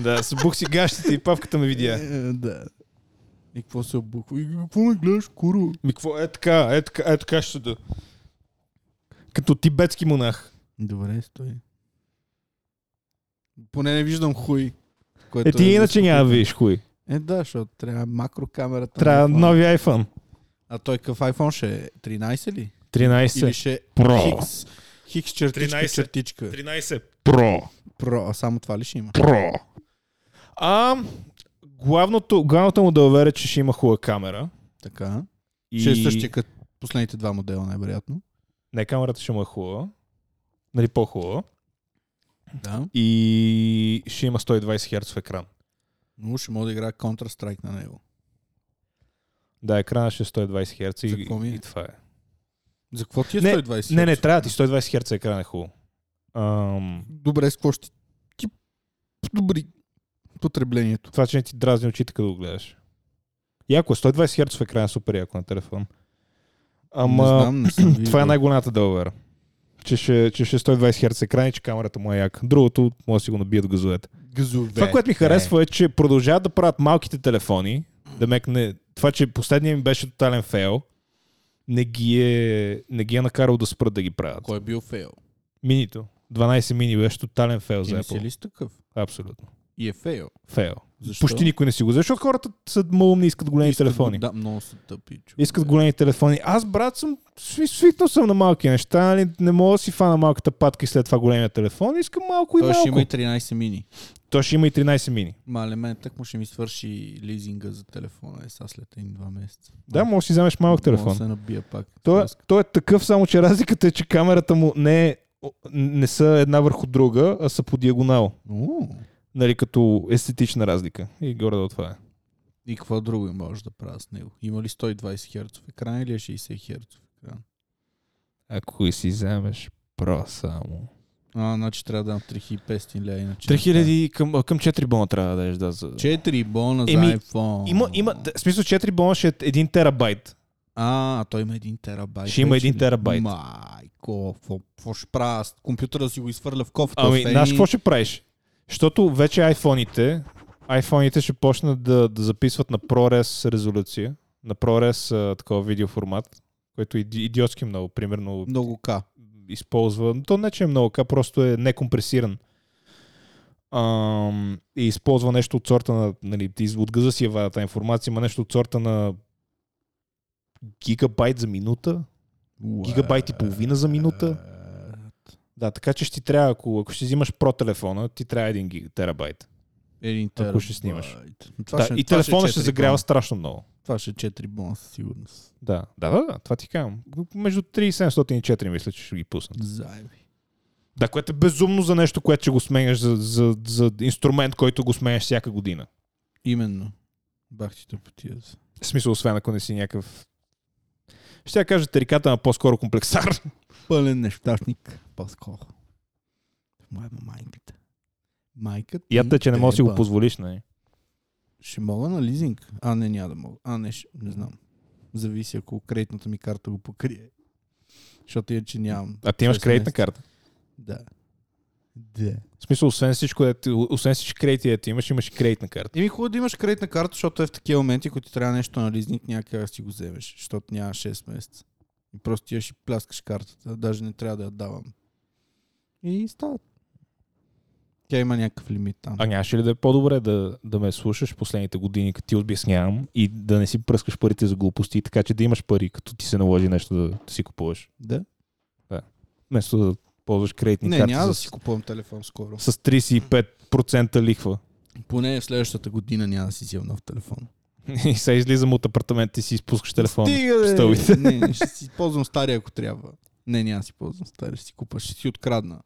да, събух си гащите и павката ме видя. Е, да. И какво се обухва? И какво ме гледаш, куро? Ми какво е така, е така, е така ще да. Като тибетски монах. Добре, стой. Поне не виждам хуй. Което Е, ти иначе да няма да видиш хуй. Е, да, защото трябва макрокамерата. на Трябва iPhone. нови iPhone. А той какъв iPhone ще е? 13 ли? 13. Или ще е Про. Хикс? Хикс чертичка, 13. чертичка. 13. Про. Про, а само това ли ще има? Про. А, главното, главното му да уверя, че ще има хубава камера. Така. И... Ще е същия като последните два модела, най-вероятно. Не, камерата ще му е хубава. Нали, по-хубава. Да. И ще има 120 Hz екран. Но ще мога да играе Counter-Strike на него. Да, екрана ще е 120 Hz и, е? и това е. За какво ти е Не, 120? Не, не, Hz? трябва ти 120 Hz екран е хубаво. Ам, Добре, с какво ще ти подобри потреблението? това, че не ти дразни очите, като го гледаш. Яко, е, 120 Hz екран е супер яко на телефон. Ама, не знам, не *clears throat* това е най-голямата дълвера. Че ще, че ще е 120 Hz екран и че камерата му е яка. Другото, може да си го набият газовете. Газове. Това, което ми харесва е, че продължават да правят малките телефони. Да мек не... Това, че последният им беше тотален фейл, не ги е, не ги е накарал да спрат да ги правят. Кой е бил фейл? Минито. 12 мини беше тотален фейл Ти за си Apple. ли с такъв? Абсолютно. И е фейл. Фейл. Защо? Почти никой не си го взе, защото хората са малумни и искат големи Искат телефони. Да, много са тъпи. човек. Искат големи телефони. Аз, брат, съм сви- свикнал съм на малки неща. Нали? Не мога да си фана малката патка и след това големия телефон. Искам малко и Той малко. ще има и 13 мини. Той ще има и 13 мини. Мале, мен так му ще ми свърши лизинга за телефона. Е, сега след един два месеца. Да, може да си вземеш малък телефон. Мога да се набия пак. Той, е- той е такъв, само че разликата е, че камерата му не, е, не са една върху друга, а са по диагонал. О, Нали, като естетична разлика. И горе до това е. И какво друго им можеш да правя с него? Има ли 120 Hz екран или е 60 Hz екран? Ако си вземеш про само. А, значи трябва да дам 3500 лея, иначе. 3000 към, към 4 бона трябва да дадеш, да. За... 4 бона за Еми, iPhone. Има, има, да, в смисъл 4 бона ще е 1 терабайт. А, а той има 1 терабайт. Ще има вече 1 ли? терабайт. Майко, какво- ще правя? Компютъра да си го изхвърля в кофта. Ами, в знаеш какво ще правиш? Защото вече айфоните, айфоните ще почнат да, да записват на ProRes резолюция, на ProRes а, такова видеоформат, който е иди- идиотски много, примерно Много К. използва, то не че е много, а просто е некомпресиран. Ам, и използва нещо от сорта на, нали, от гъза си я вадят тази информация, има нещо от сорта на гигабайт за минута. Гигабайт и половина за минута. Да, така че ще ти трябва, ако, ако ще взимаш про телефона, ти трябва 1 гиг, терабайт. Един Ако терабайт. ще снимаш. Това Да, ще, и това телефона ще 4 загрява бона. страшно много. Това ще е 4 бона със сигурност. Да, да, да, да, това ти казвам. Между 3700 и 4 мисля, че ще ги пуснат. Заеби. Да, което е безумно за нещо, което ще го сменяш за, за, за инструмент, който го сменяш всяка година. Именно. Бах ти тъпотия. В смисъл, освен ако не си някакъв... Ще я кажа тариката, а по-скоро комплексар. Пълен нещастник. По-скоро. Моя майката. Майката. И ята, че не можеш да си го позволиш, не? Ще мога на лизинг? А, не, няма да мога. А, не, ще, не знам. Зависи ако кредитната ми карта го покрие. Защото иначе нямам. А ти имаш кредитна карта. Да. Да. В смисъл, освен всичко, ти- освен всички кредити, ти имаш, имаш кредитна карта. Еми хубаво да имаш кредитна карта, защото е в такива моменти, които ти трябва нещо на някъде да си го вземеш, защото няма 6 месеца. И просто ти ще пляскаш картата, даже не трябва да я давам. И става. Тя има някакъв лимит там. А нямаше ли да е по-добре да, да ме слушаш последните години, като ти обяснявам и да не си пръскаш парите за глупости, така че да имаш пари, като ти се наложи нещо да, да си купуваш. Да? Вместо да ползваш кредитни Не, карти няма да си купувам телефон скоро. с 35% лихва. Поне в следващата година няма да си взема нов телефон. *laughs* И сега излизам от апартамента и си изпускаш телефона. Стига, стълбите. Не, ще си ползвам стария, ако трябва. Не, няма да си ползвам стария, ще си купа, ще си открадна.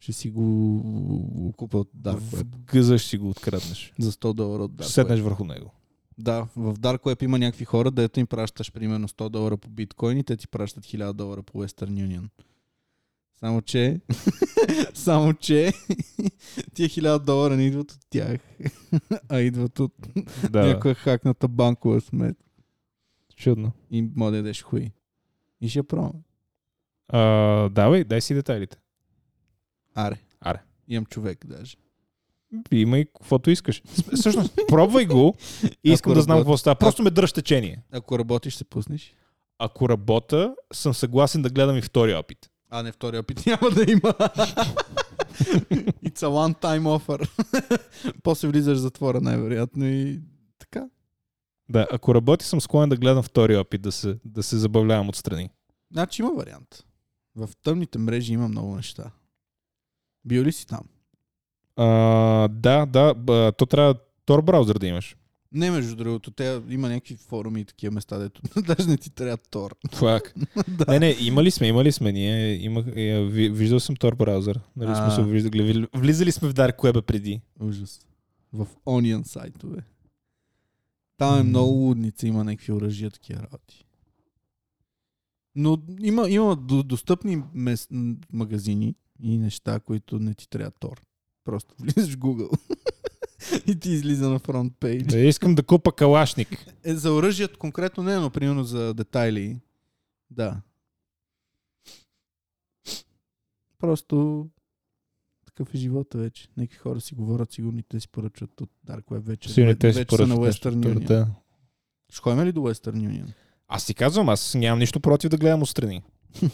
Ще си го купа от Dark Web. гъза ще си го откраднеш. За 100 долара от Ще Dark Web. седнеш върху него. Да, в Dark Web има някакви хора, дето им пращаш примерно 100 долара по биткоин и те ти пращат 1000 долара по Western Union. Само че, *laughs* само че, *laughs* тия 1000 долара не идват от тях, *laughs* а идват от Да, някоя хакната банкова смет. чудно. И може да ядеш хуй. И ще пробвам. А, давай, дай си детайлите. Аре. Аре. Имам човек даже. Има и каквото искаш. Всъщност, пробвай го и искам Ако да знам какво става. Просто ме дръж течение. Ако работиш, се пуснеш. Ако работя, съм съгласен да гледам и втори опит. А, не, втори опит *laughs* няма да има. It's a one-time offer. *laughs* После влизаш в затвора, най-вероятно и така. Да, ако работи, съм склонен да гледам втори опит, да се, да се забавлявам отстрани. Значи има вариант. В тъмните мрежи има много неща. Бил ли си там? А, да, да, то трябва Tor браузър да имаш. Не, между другото, те има някакви форуми и такива места, дето *laughs* даже не ти трябва Тор. Фак. *laughs* да. Не, не, имали сме, имали сме. Ние имах, е, ви- виждал съм Tor браузър. Нали сме се виждали. Влизали сме в Dark Web преди. Ужас. В Onion сайтове. Там е много лудница, има някакви оръжия, такива работи. Но има, има до- достъпни мес, магазини и неща, които не ти трябва Тор. Просто *laughs* влизаш в Google и ти излиза на фронт пейдж. Да, искам да купа калашник. Е, за оръжието конкретно не, но примерно за детайли. Да. Просто такъв е живота вече. Някакви хора си говорят, сигурно и те си поръчват от Dark Web вече. Сигурно те си са на Western. Union. Да. Ще ходим ли до Western Union? Аз ти казвам, аз нямам нищо против да гледам отстрани.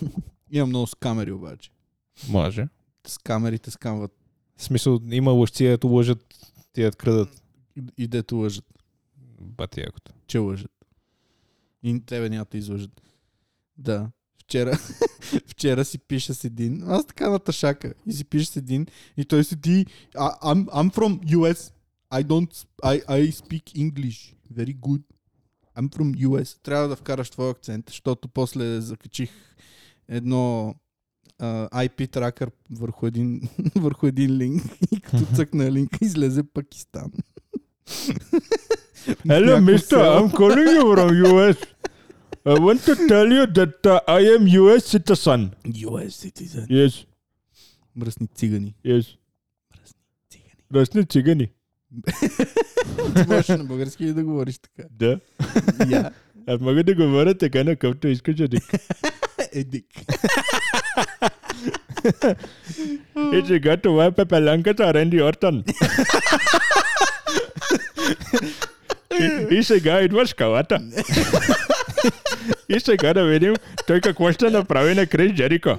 *laughs* Има много скамери обаче. Може. С камерите скамват В смисъл, има лъжци, ето лъжат, тия крадат. и- дето лъжат. Бати якото. че лъжат. И тебе няма да излъжат. Да. Вчера, *laughs* вчера си пиша с един. Аз така на тъшака. И си пиша с един. И той седи. "I- I'm, I'm from US. I don't... I, I speak English. Very good. I'm from US. Трябва да вкараш твой акцент, защото после закачих едно а, IP тракър върху един, *laughs* върху един линк. И като цъкна линка, излезе Пакистан. *laughs* Hello, mister. I'm calling you from US. I want to tell you that uh, I am US citizen. US citizen. Yes, Мръсни цигани. yes. Цигани. Ръсни цигани. *laughs* Ти можеш на български ли да говориш така? Да. Я. Аз мога да говоря така, на какъвто искаш, Адик. Едик. И сега това е пепелянката Ренди Ортън. и, и сега идва скалата. и сега да видим той какво ще направи на Крис Джерико.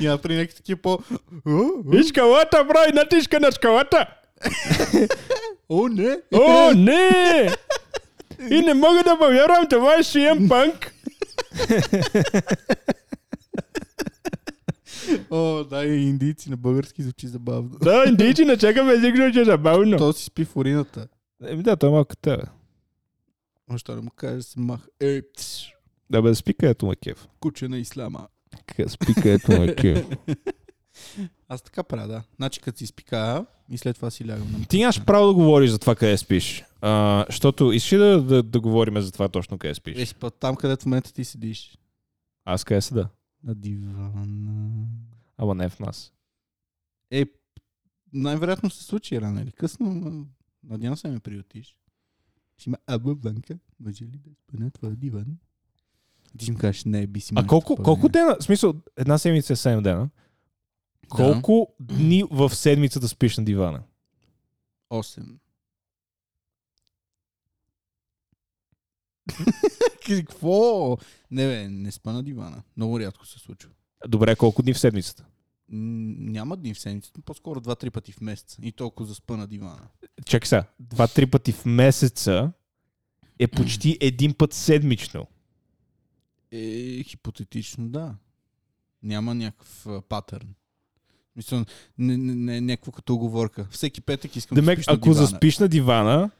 Я при някакви такива по... И скалата, брай, натиска на скалата. О, не! О, не! И не мога да повярвам, това е CM Punk. О, да, и индийци на български звучи забавно. Да, индийци не чакаме език, е забавно. То си спи в урината. Еми да, той е малко те. Още не му кажеш, се мах. Ей, Да бе, спи където ме кеф. куче на ислама. Спи където ме кеф. *laughs* Аз така правя, да. Значи като си спикая и след това си лягам на Ти нямаш право да говориш за това къде спиш. А, защото искаш да, да, да говорим за това точно къде спиш? Е, си път там, където в момента ти седиш. Аз къде седа? На дивана. Ама не в нас. Е, най-вероятно се случи рано или късно. но Надявам се ме приютиш. Ще има аба вънка. Може ли да спа на твоя диван? Ти ще ми кажеш, не, би си А колко, колко дена, в смисъл, една седмица е 7 дена. Колко дни в седмицата спиш на дивана? 8. *laughs* Какво? Не бе, не спа на дивана. Много рядко се случва. Добре, колко дни в седмицата? Няма дни в седмицата, по-скоро 2-3 пъти в месеца. И толкова за спа на дивана. Чакай сега, два-три пъти в месеца е почти *clears throat* един път седмично. Е, хипотетично да. Няма някакъв патърн. Мисля, не, не, не, някаква като оговорка. Всеки петък искам да Демек, спиш на ако дивана. заспиш на дивана,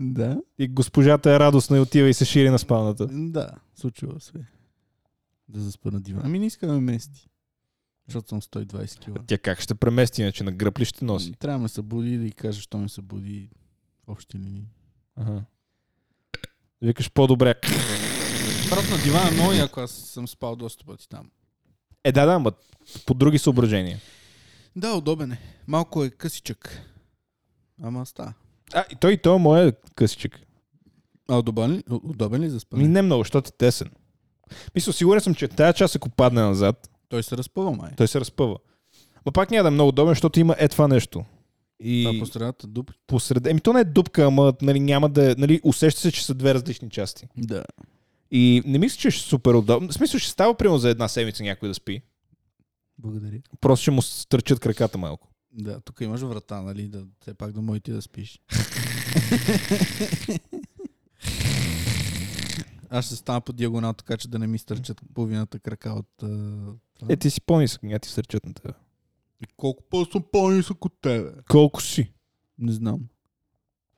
Да. и госпожата е радостна и отива и се шири на спалната. Да, случва се. Да заспа на дивана. Ами не иска да ме мести. Защото съм 120 кг. Тя как ще премести, иначе на гръб ли ще носи? Трябва да ме събуди да й кажа, що ме събуди в общи линии. Ага. Викаш по-добре. Брат на дивана е много яко, аз съм спал доста пъти там. Е, да, да, ма по други съображения. Да, удобен е. Малко е късичък. Ама ста. А, и той, и той е моя късичък. А удобен ли, удобен ли за спане? Ми не много, защото е тесен. Мисля, сигурен съм, че тая част, ако падне назад, Той се разпъва, май. той се разпъва. Но пак няма да е много удобен, защото има е това нещо. И Това по средата дупка. посред... Еми, то не е дупка, ама нали, няма да е... Нали, усеща се, че са две различни части. Да. И не мисля, че ще е супер удобно. В смисъл, ще става примерно за една седмица някой да спи. Благодаря. Просто ще му стърчат краката малко. Да, тук имаш врата, нали, да все пак да можеш ти да спиш. Аз ще стана по диагонал, така че да не ми стърчат половината крака от... Е, ти си по-нисък, няма ти стърчат на тебе. И колко по съм по-нисък от тебе? Колко си? Не знам.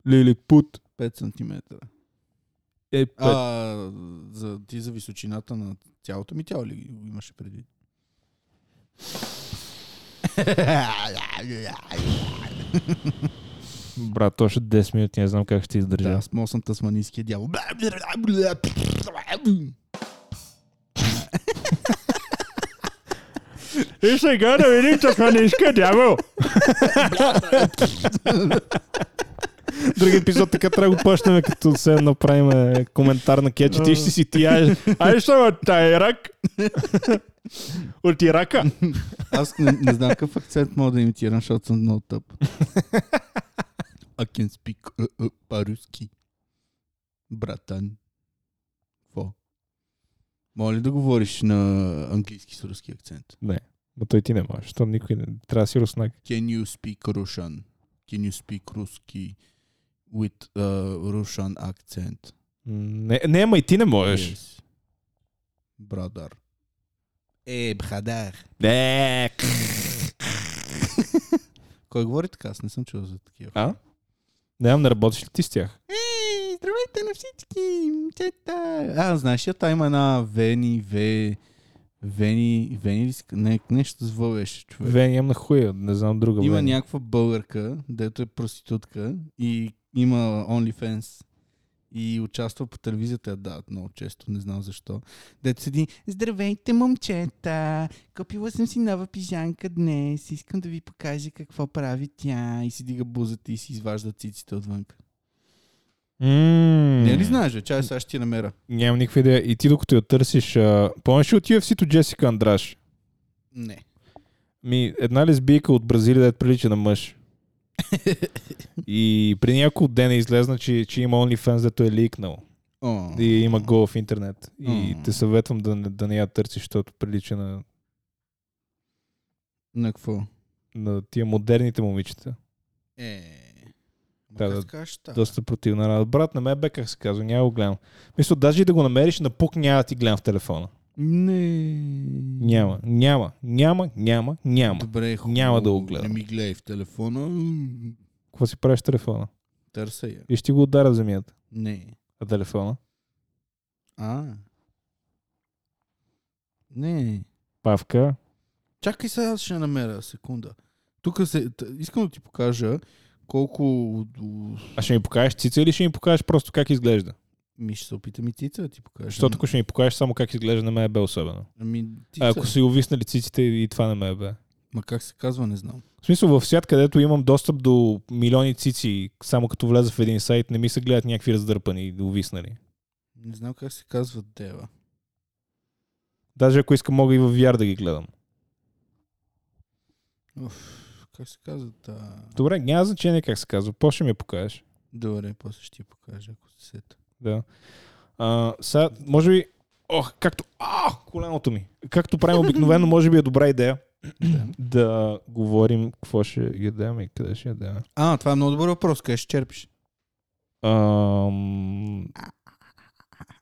Лили пут. 5 см. Е, пет. А, за, ти за височината на цялото ми тяло ли имаше предвид? Брат, още 10 минути, не знам как ще издържа. Да, аз мога съм тасманийския дявол. И сега да видим тасманийския дявол. *laughs* Други епизод така трябва да го почнем, като се направим е, коментар на кетча. Ти ще си тия. Ай съм от Ирак. От Ирака. Аз не, не знам какъв акцент мога да имитирам, защото съм много тъп. I can speak uh, uh, по-руски. Братан. Какво? Моля ли да говориш на английски с руски акцент? Не, но той ти не може. Защото никой не... Трябва да си руснак. Can you speak Russian? Can you speak руски with uh, Russian accent? Не, не, ама и ти не можеш. Yes. Brother. Е, брадар. Не. Кой говори така? Аз не съм чул за такива. А? Нямам, не работиш ли ти с тях? Ей, здравейте на всички! Момчета! А, знаеш та има една Вени, Ве... Вени, Вени ли не, нещо с В беше човек. Вен имам на хуя, не знам друга. Има Вен. някаква българка, дето е проститутка и има OnlyFans и участва по телевизията, я дават много често, не знам защо. Дето седи, здравейте момчета, купила съм си нова пижанка днес, искам да ви покажа какво прави тя и си дига бузата и си изважда циците отвън. М. Не ли знаеш, бе? чай сега ще ти намеря. Нямам никаква идея. И ти докато я търсиш, а... помниш ли от UFC-то Джесика Андраш? Не. Ми, една лесбийка от Бразилия, да прилича на мъж. И при няколко дена излезна, че, че има OnlyFans, дето е ликнал. О, И има го в интернет. И те съветвам да, не- да не я търсиш, защото прилича на, На какво? на тия модерните момичета. Е. Да, Да, да, да, кажеш, та? Доста противна работа. Брат, на мен бе как се казва, няма го гледам. Мисля, даже и да го намериш, на пук няма да ти гледам в телефона. Не. Няма, няма, няма, няма, няма. Добре, хубаво. Няма да го гледам. Не ми гледай в телефона. Какво си правиш телефона? Търся я. И ще го ударя в земята. Не. А телефона? А. Не. Павка. Чакай сега, аз ще намеря. Секунда. Тук се... Искам да ти покажа колко... А ще ми покажеш цица или ще ми покажеш просто как изглежда? Ми ще се опитам и цица да ти покажа. Защото ако ще ми покажеш само как изглежда, на мен е бе особено. Ами. А ако си увиснали циците и това не ме е бе. Ма как се казва, не знам. В смисъл, в свят, където имам достъп до милиони цици, само като вляза в един сайт, не ми се гледат някакви раздърпани и увиснали. Не знам как се казва дева. Даже ако искам, мога и в VR да ги гледам. Уф, как се казва та... Добре, няма значение как се казва. По ще ми я покажеш. Добре, после ще ти покажа, ако се сета. Да. А, сега, може би... Ох, както... А, коленото ми. Както правим *laughs* обикновено, може би е добра идея Да. да говорим какво ще ядем и къде ще ядем. А, това е много добър въпрос. Къде ще черпиш? Ам...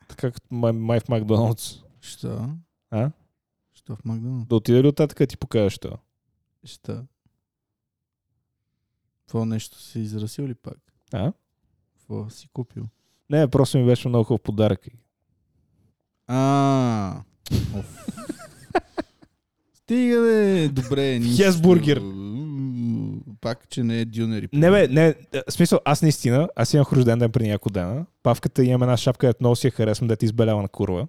Така като май, май в Макдоналдс. Що? А? Що в Макдоналд? Да отида ли оттатък да ти покажеш това? Що? Какво нещо си израсил ли пак? А? Какво си купил? Не, просто ми беше много хубав подарък. А. Стига де. Добре. нищо. Хесбургер. Пак, че не е дюнери. Не бе, не, е, в смисъл, аз наистина, аз имах рожден ден преди няколко дена. Павката имам една шапка, която много си я харесвам, да ти избелява на курва.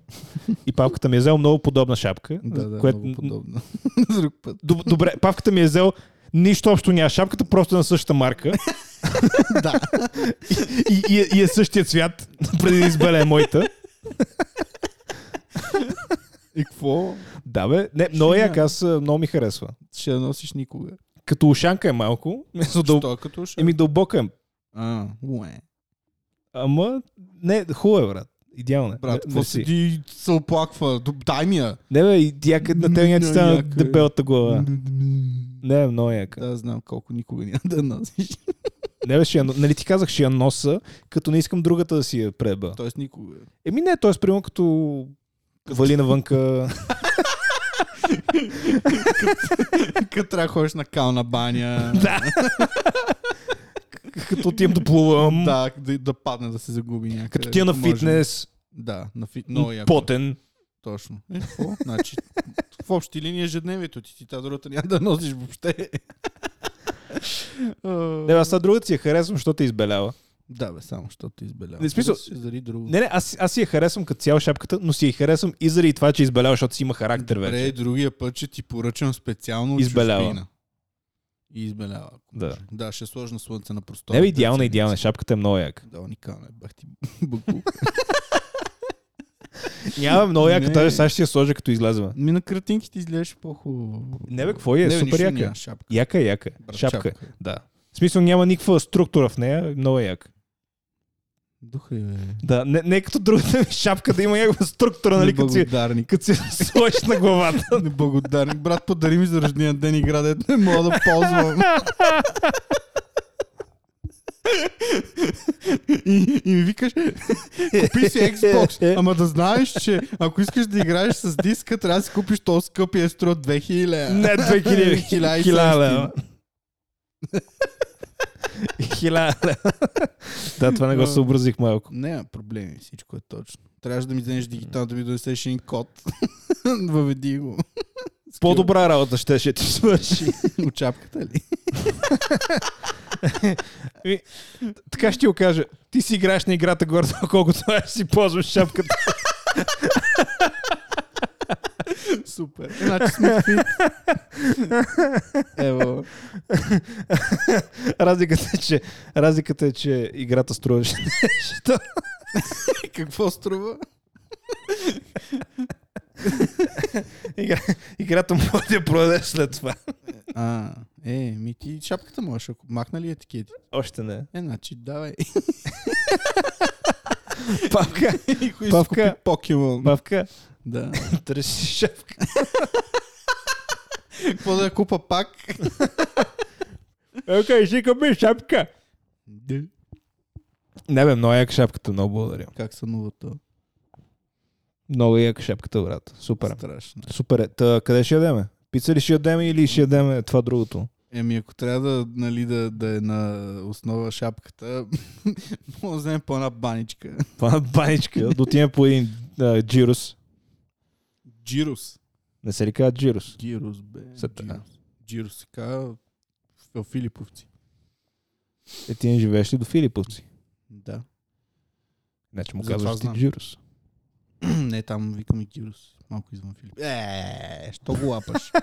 И павката ми е взел много подобна шапка. Да, да, което- много подобно. С *laughs* друг път. Доб- Добре, павката ми е взел нищо общо няма шапката, просто е на същата марка. *laughs* да. и, и, е- и, е същия цвят, преди да избеле моята. И какво? Да бе, не, много Ще як, аз много ми харесва. Ще я носиш никога. Като ушанка е малко, вместо дъл... Що като ще? Еми дълбока е. А, уе. Ама, не, хубаво е, брат. Идеално е. Брат, Не- какво седи и се оплаква? Дай ми я. Не бе, и тя на теб няма ти стана е. дебелата глава. Не, много яка. Да, знам колко никога няма да носиш. *laughs* Не бе, ще я, нали ти казах, ще я носа, като не искам другата да си я преба. Тоест никога. Еми не, т.е. примерно като вали навънка. Като трябва ходиш на кална баня. да. като отивам да плувам. Да, да, да падне, да се загуби някъде. Като тия на ако може. фитнес. Да, на фит... Много яко. Потен. Точно. Е, какво? Значи, в общи линии ежедневието ти, ти тази другата няма да носиш въобще. *laughs* Не, аз тази другата си я харесвам, защото е избелява. Да, бе, само защото ти избелява. Не, смисъл- заради друго. Не, не, аз, аз си я харесвам като цяла шапката, но си я харесвам и заради това, че избелява, защото си има характер Добре, вече. другия път, че ти поръчам специално Избелява. чужбина. И избелява. ако Да. може. Да, ще сложа на слънце на простора. Не, бе, идеална, идеална. Шапката е много яка. Да, уникална е, бах ти. *laughs* Няма много яка, Не. даже сега ще я сложа като излезваме. Ми на картинките изглеждаш по-хубаво. Не, бе, какво е? Не, Супер яка. няма, шапка. Яка е, яка. Брат, Шапка. шапка. Да. В смисъл няма никаква структура в нея, много е яка. Духа е. Да, не, не е като другата ми шапка да има някаква структура, нали, като си, като си сложиш на главата. Неблагодарник. Брат, подари ми за рождения ден игра, дет не мога да ползвам. *laughs* И, и ми викаш, купи си Xbox, ама да знаеш, че ако искаш да играеш с диска, трябва да си купиш този скъп и е струва 2000. Не, 2000. 1700. Хиляда лева. Хиляда лева. Да, това не го съобразих малко. Няма проблеми, всичко е точно. Трябваше да ми вземеш дигитално, да ми донесеш един код. *laughs* Въведи го. По-добра работа ще ще ти свърши. *laughs* Очапката ли? *laughs* Така ще ти го кажа. Ти си играеш на играта горе, колкото това си ползваш шапката. Супер. Значи сме фит. Ево. разликата, е, че, разликата е, че играта струваше нещо. Какво струва? *laughs* Игра, играта може да я продадеш след това. А, е, ми ти шапката можеш, ако махна ли етикети? Още не. Е, значи, давай. *laughs* Павка, Павка. скупи покемон? Павка, Да. *laughs* търси шапка. Какво да я купа пак? Окей, ще купи шапка. Не бе, много яка шапката, много благодаря. Как са новото? Много яка шапката, брат. Супер. Страшно. Супер. е. Та, къде ще ядеме? Пица ли ще ядеме или ще ядеме това другото? Еми, ако трябва да, нали, да, да е на основа шапката, *laughs* може да вземем по една баничка. *laughs* Това на баничка. Да отидем по един а, джирус. Джирус. Не се ли казва джирус? Джирус, бе. Джирус. Джирус се казва в Филиповци. Е, ти не живееш ли до Филиповци? Да. Значи му казваш ти знам. джирус. *clears throat* Не, там викаме Джирус. Малко извън Филип. Е, що го лапаш? *laughs*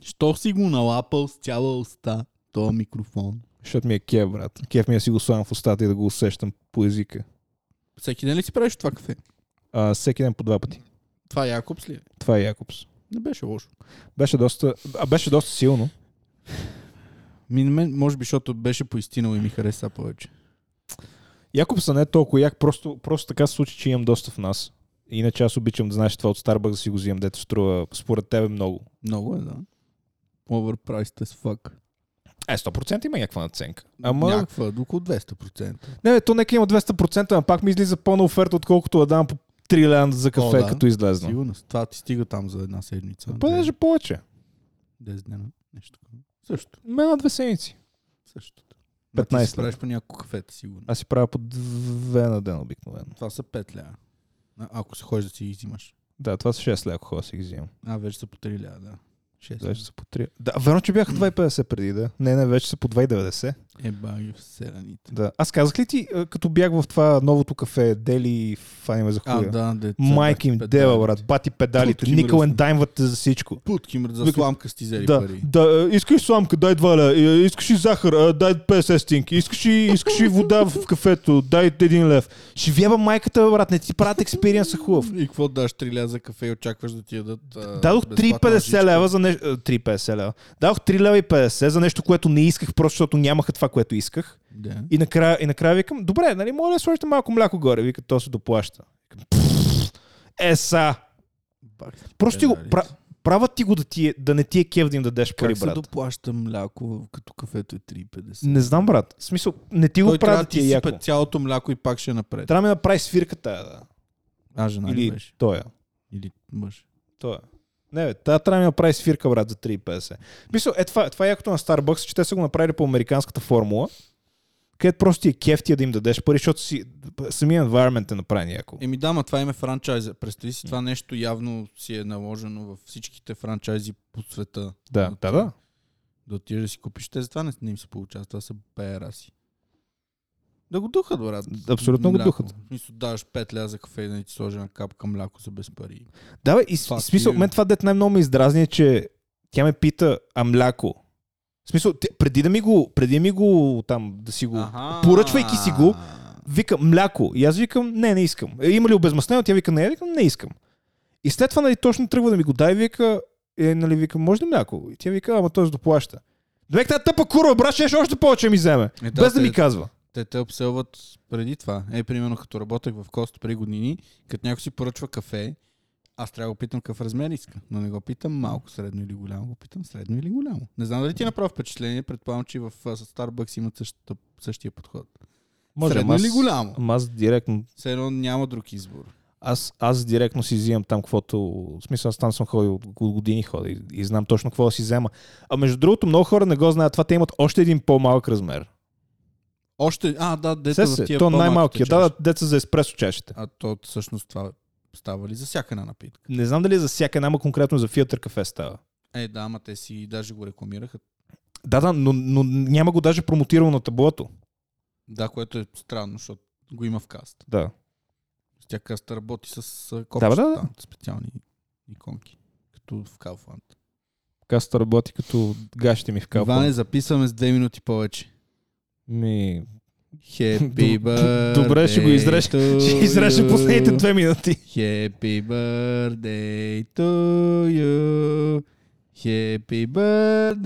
Що си го налапал с цяла уста? То микрофон. Защото ми е кев, брат. Кев ми е си го слагам в устата и да го усещам по езика. Всеки ден ли си правиш това кафе? А, всеки ден по два пъти. Това е Якобс ли? е? Това е Якобс. Не беше лошо. Беше доста, а беше доста силно. Ми, може би, защото беше поистинал и ми хареса повече. Якобса не е толкова як, просто, просто така се случи, че имам доста в нас. Иначе аз обичам да знаеш това от Starbucks да си го взимам, дето струва според тебе много. Много е, да. Overpriced as fuck. Е, 100% има някаква наценка. Ама... Някаква, около 200%. Не, бе, то нека има 200%, а пак ми излиза по-на оферта, отколкото да дам по 3 лева за кафе, О, да. като излезна. Сигурно. Това ти стига там за една седмица. Понеже повече. 10 дена. Нещо такова. Също. Ме на две седмици. Същото. 15 Ма ти си правиш по няколко кафета, сигурно. Аз си правя по две на ден обикновено. Това са 5 ля. Ако се ходиш да си ги взимаш. Да, това са 6 лева, ако ходя да си ги взимам. А, вече са по 3 ля, да. 6 Вече са по 3. Да, верно, че бяха 2,50 преди, да. Не, не, вече са по 2,90. Е, баги в селените. Да. Аз казах ли ти, а, като бях в това новото кафе, Дели, фани ме за А, хуя? да, деца. Майка им дева, брат, бати педалите, никъл мръсни. даймвате за всичко. Путки мрът за сламка сти взели Да, пари. да, е, искаш сламка, дай 2 лева, Е, искаш и захар, а, дай 50 стинки, искаш и, искаш и вода в кафето, дай 1 лев. Ще вяба майката, брат, не ти правят експириенса хубав. И какво даш 3 ля за кафе и очакваш да ти ядат а, Дадох безплатна 3,50 лъжичка? лева за нещо... 3,50 лева. Дадох 3 лева и 50 за нещо, което не исках, просто защото нямаха това, което исках. Да. И накрая, и накрая викам, добре, нали, моля да сложите малко мляко горе. Вика, то се доплаща. Викам, «Пф, Еса! Просто ти го, правят ти го да, ти е, да не ти е кев да им дадеш пари, Как се брат. доплаща мляко, като кафето е 3,50? Не знам, брат. В смисъл, не ти го Той правят да ти е яко. цялото мляко и пак ще е напред. Трябва да ми направи свирка тая, да. А, жена ли Или беше? тоя. Или мъж? Тоя. Не, бе, тая трябва да ми направи свирка, брат, за 3,50. Мисля, е това, това е якото на Starbucks, че те са го направили по американската формула, където просто ти е кефтия да им дадеш пари, защото си, самия environment е направен яко. Еми да, ма това им е франчайза. Представи си, това нещо явно си е наложено във всичките франчайзи по света. Да, да, да. Да отидеш да си купиш. Те затова не, не им се получава. Това са ПРАси. Да го духат, брат. Абсолютно го Мляко. духат. В смисъл, даваш 5 ля за кафе и да ти сложи на капка мляко за без пари. Да, бе, и Fuck в смисъл, мен това дет най-много ме издразни е, че тя ме пита, а мляко? В смисъл, преди да ми го, преди ми го там, да си го, Аха. поръчвайки си го, вика мляко. И аз викам, не, не искам. Е, има ли обезмаснено? Тя вика, не, я викам, не искам. И след това, нали, точно тръгва да ми го дай, вика, е, нали, викам, може ли мляко? И тя вика, ама той доплаща. Двек тази тъпа курва, брат, ще още повече ми вземе. Е, да, без да ми казва. Те те обселват преди това. Е, примерно като работех в Кост преди години, като някой си поръчва кафе, аз трябва да го питам какъв размер иска. Но не го питам малко, средно или голямо, го питам средно или голямо. Не знам дали ти е направи впечатление, предполагам, че в Starbucks имат същата, същия подход. средно ама аз- или голямо? Аз директно Все едно няма друг избор. Аз, аз директно си взимам там каквото... В смисъл, аз там съм ходил от години ходя и, и знам точно какво да си взема. А между другото, много хора не го знаят. Това те имат още един по-малък размер. Още, а, да, дето Се в тия то най-малкият. Да, да, деца за еспресо чашите. А то всъщност това става ли за всяка една напитка? Не знам дали е за всяка една, ама конкретно за филтър кафе става. Е, да, ама те си даже го рекламираха. Да, да, но, но няма го даже промотирано на таблото. Да, което е странно, защото го има в каст. Да. Тя каста работи с а, Да, копчета, да, да. специални иконки, като в Kaufland. Каста работи като гащите ми в калпа. Иване, записваме с две минути повече. Ми... Happy birthday Добре, ще го изреш. to Ще изрежа you. последните две минути. Happy birthday to you. Happy birthday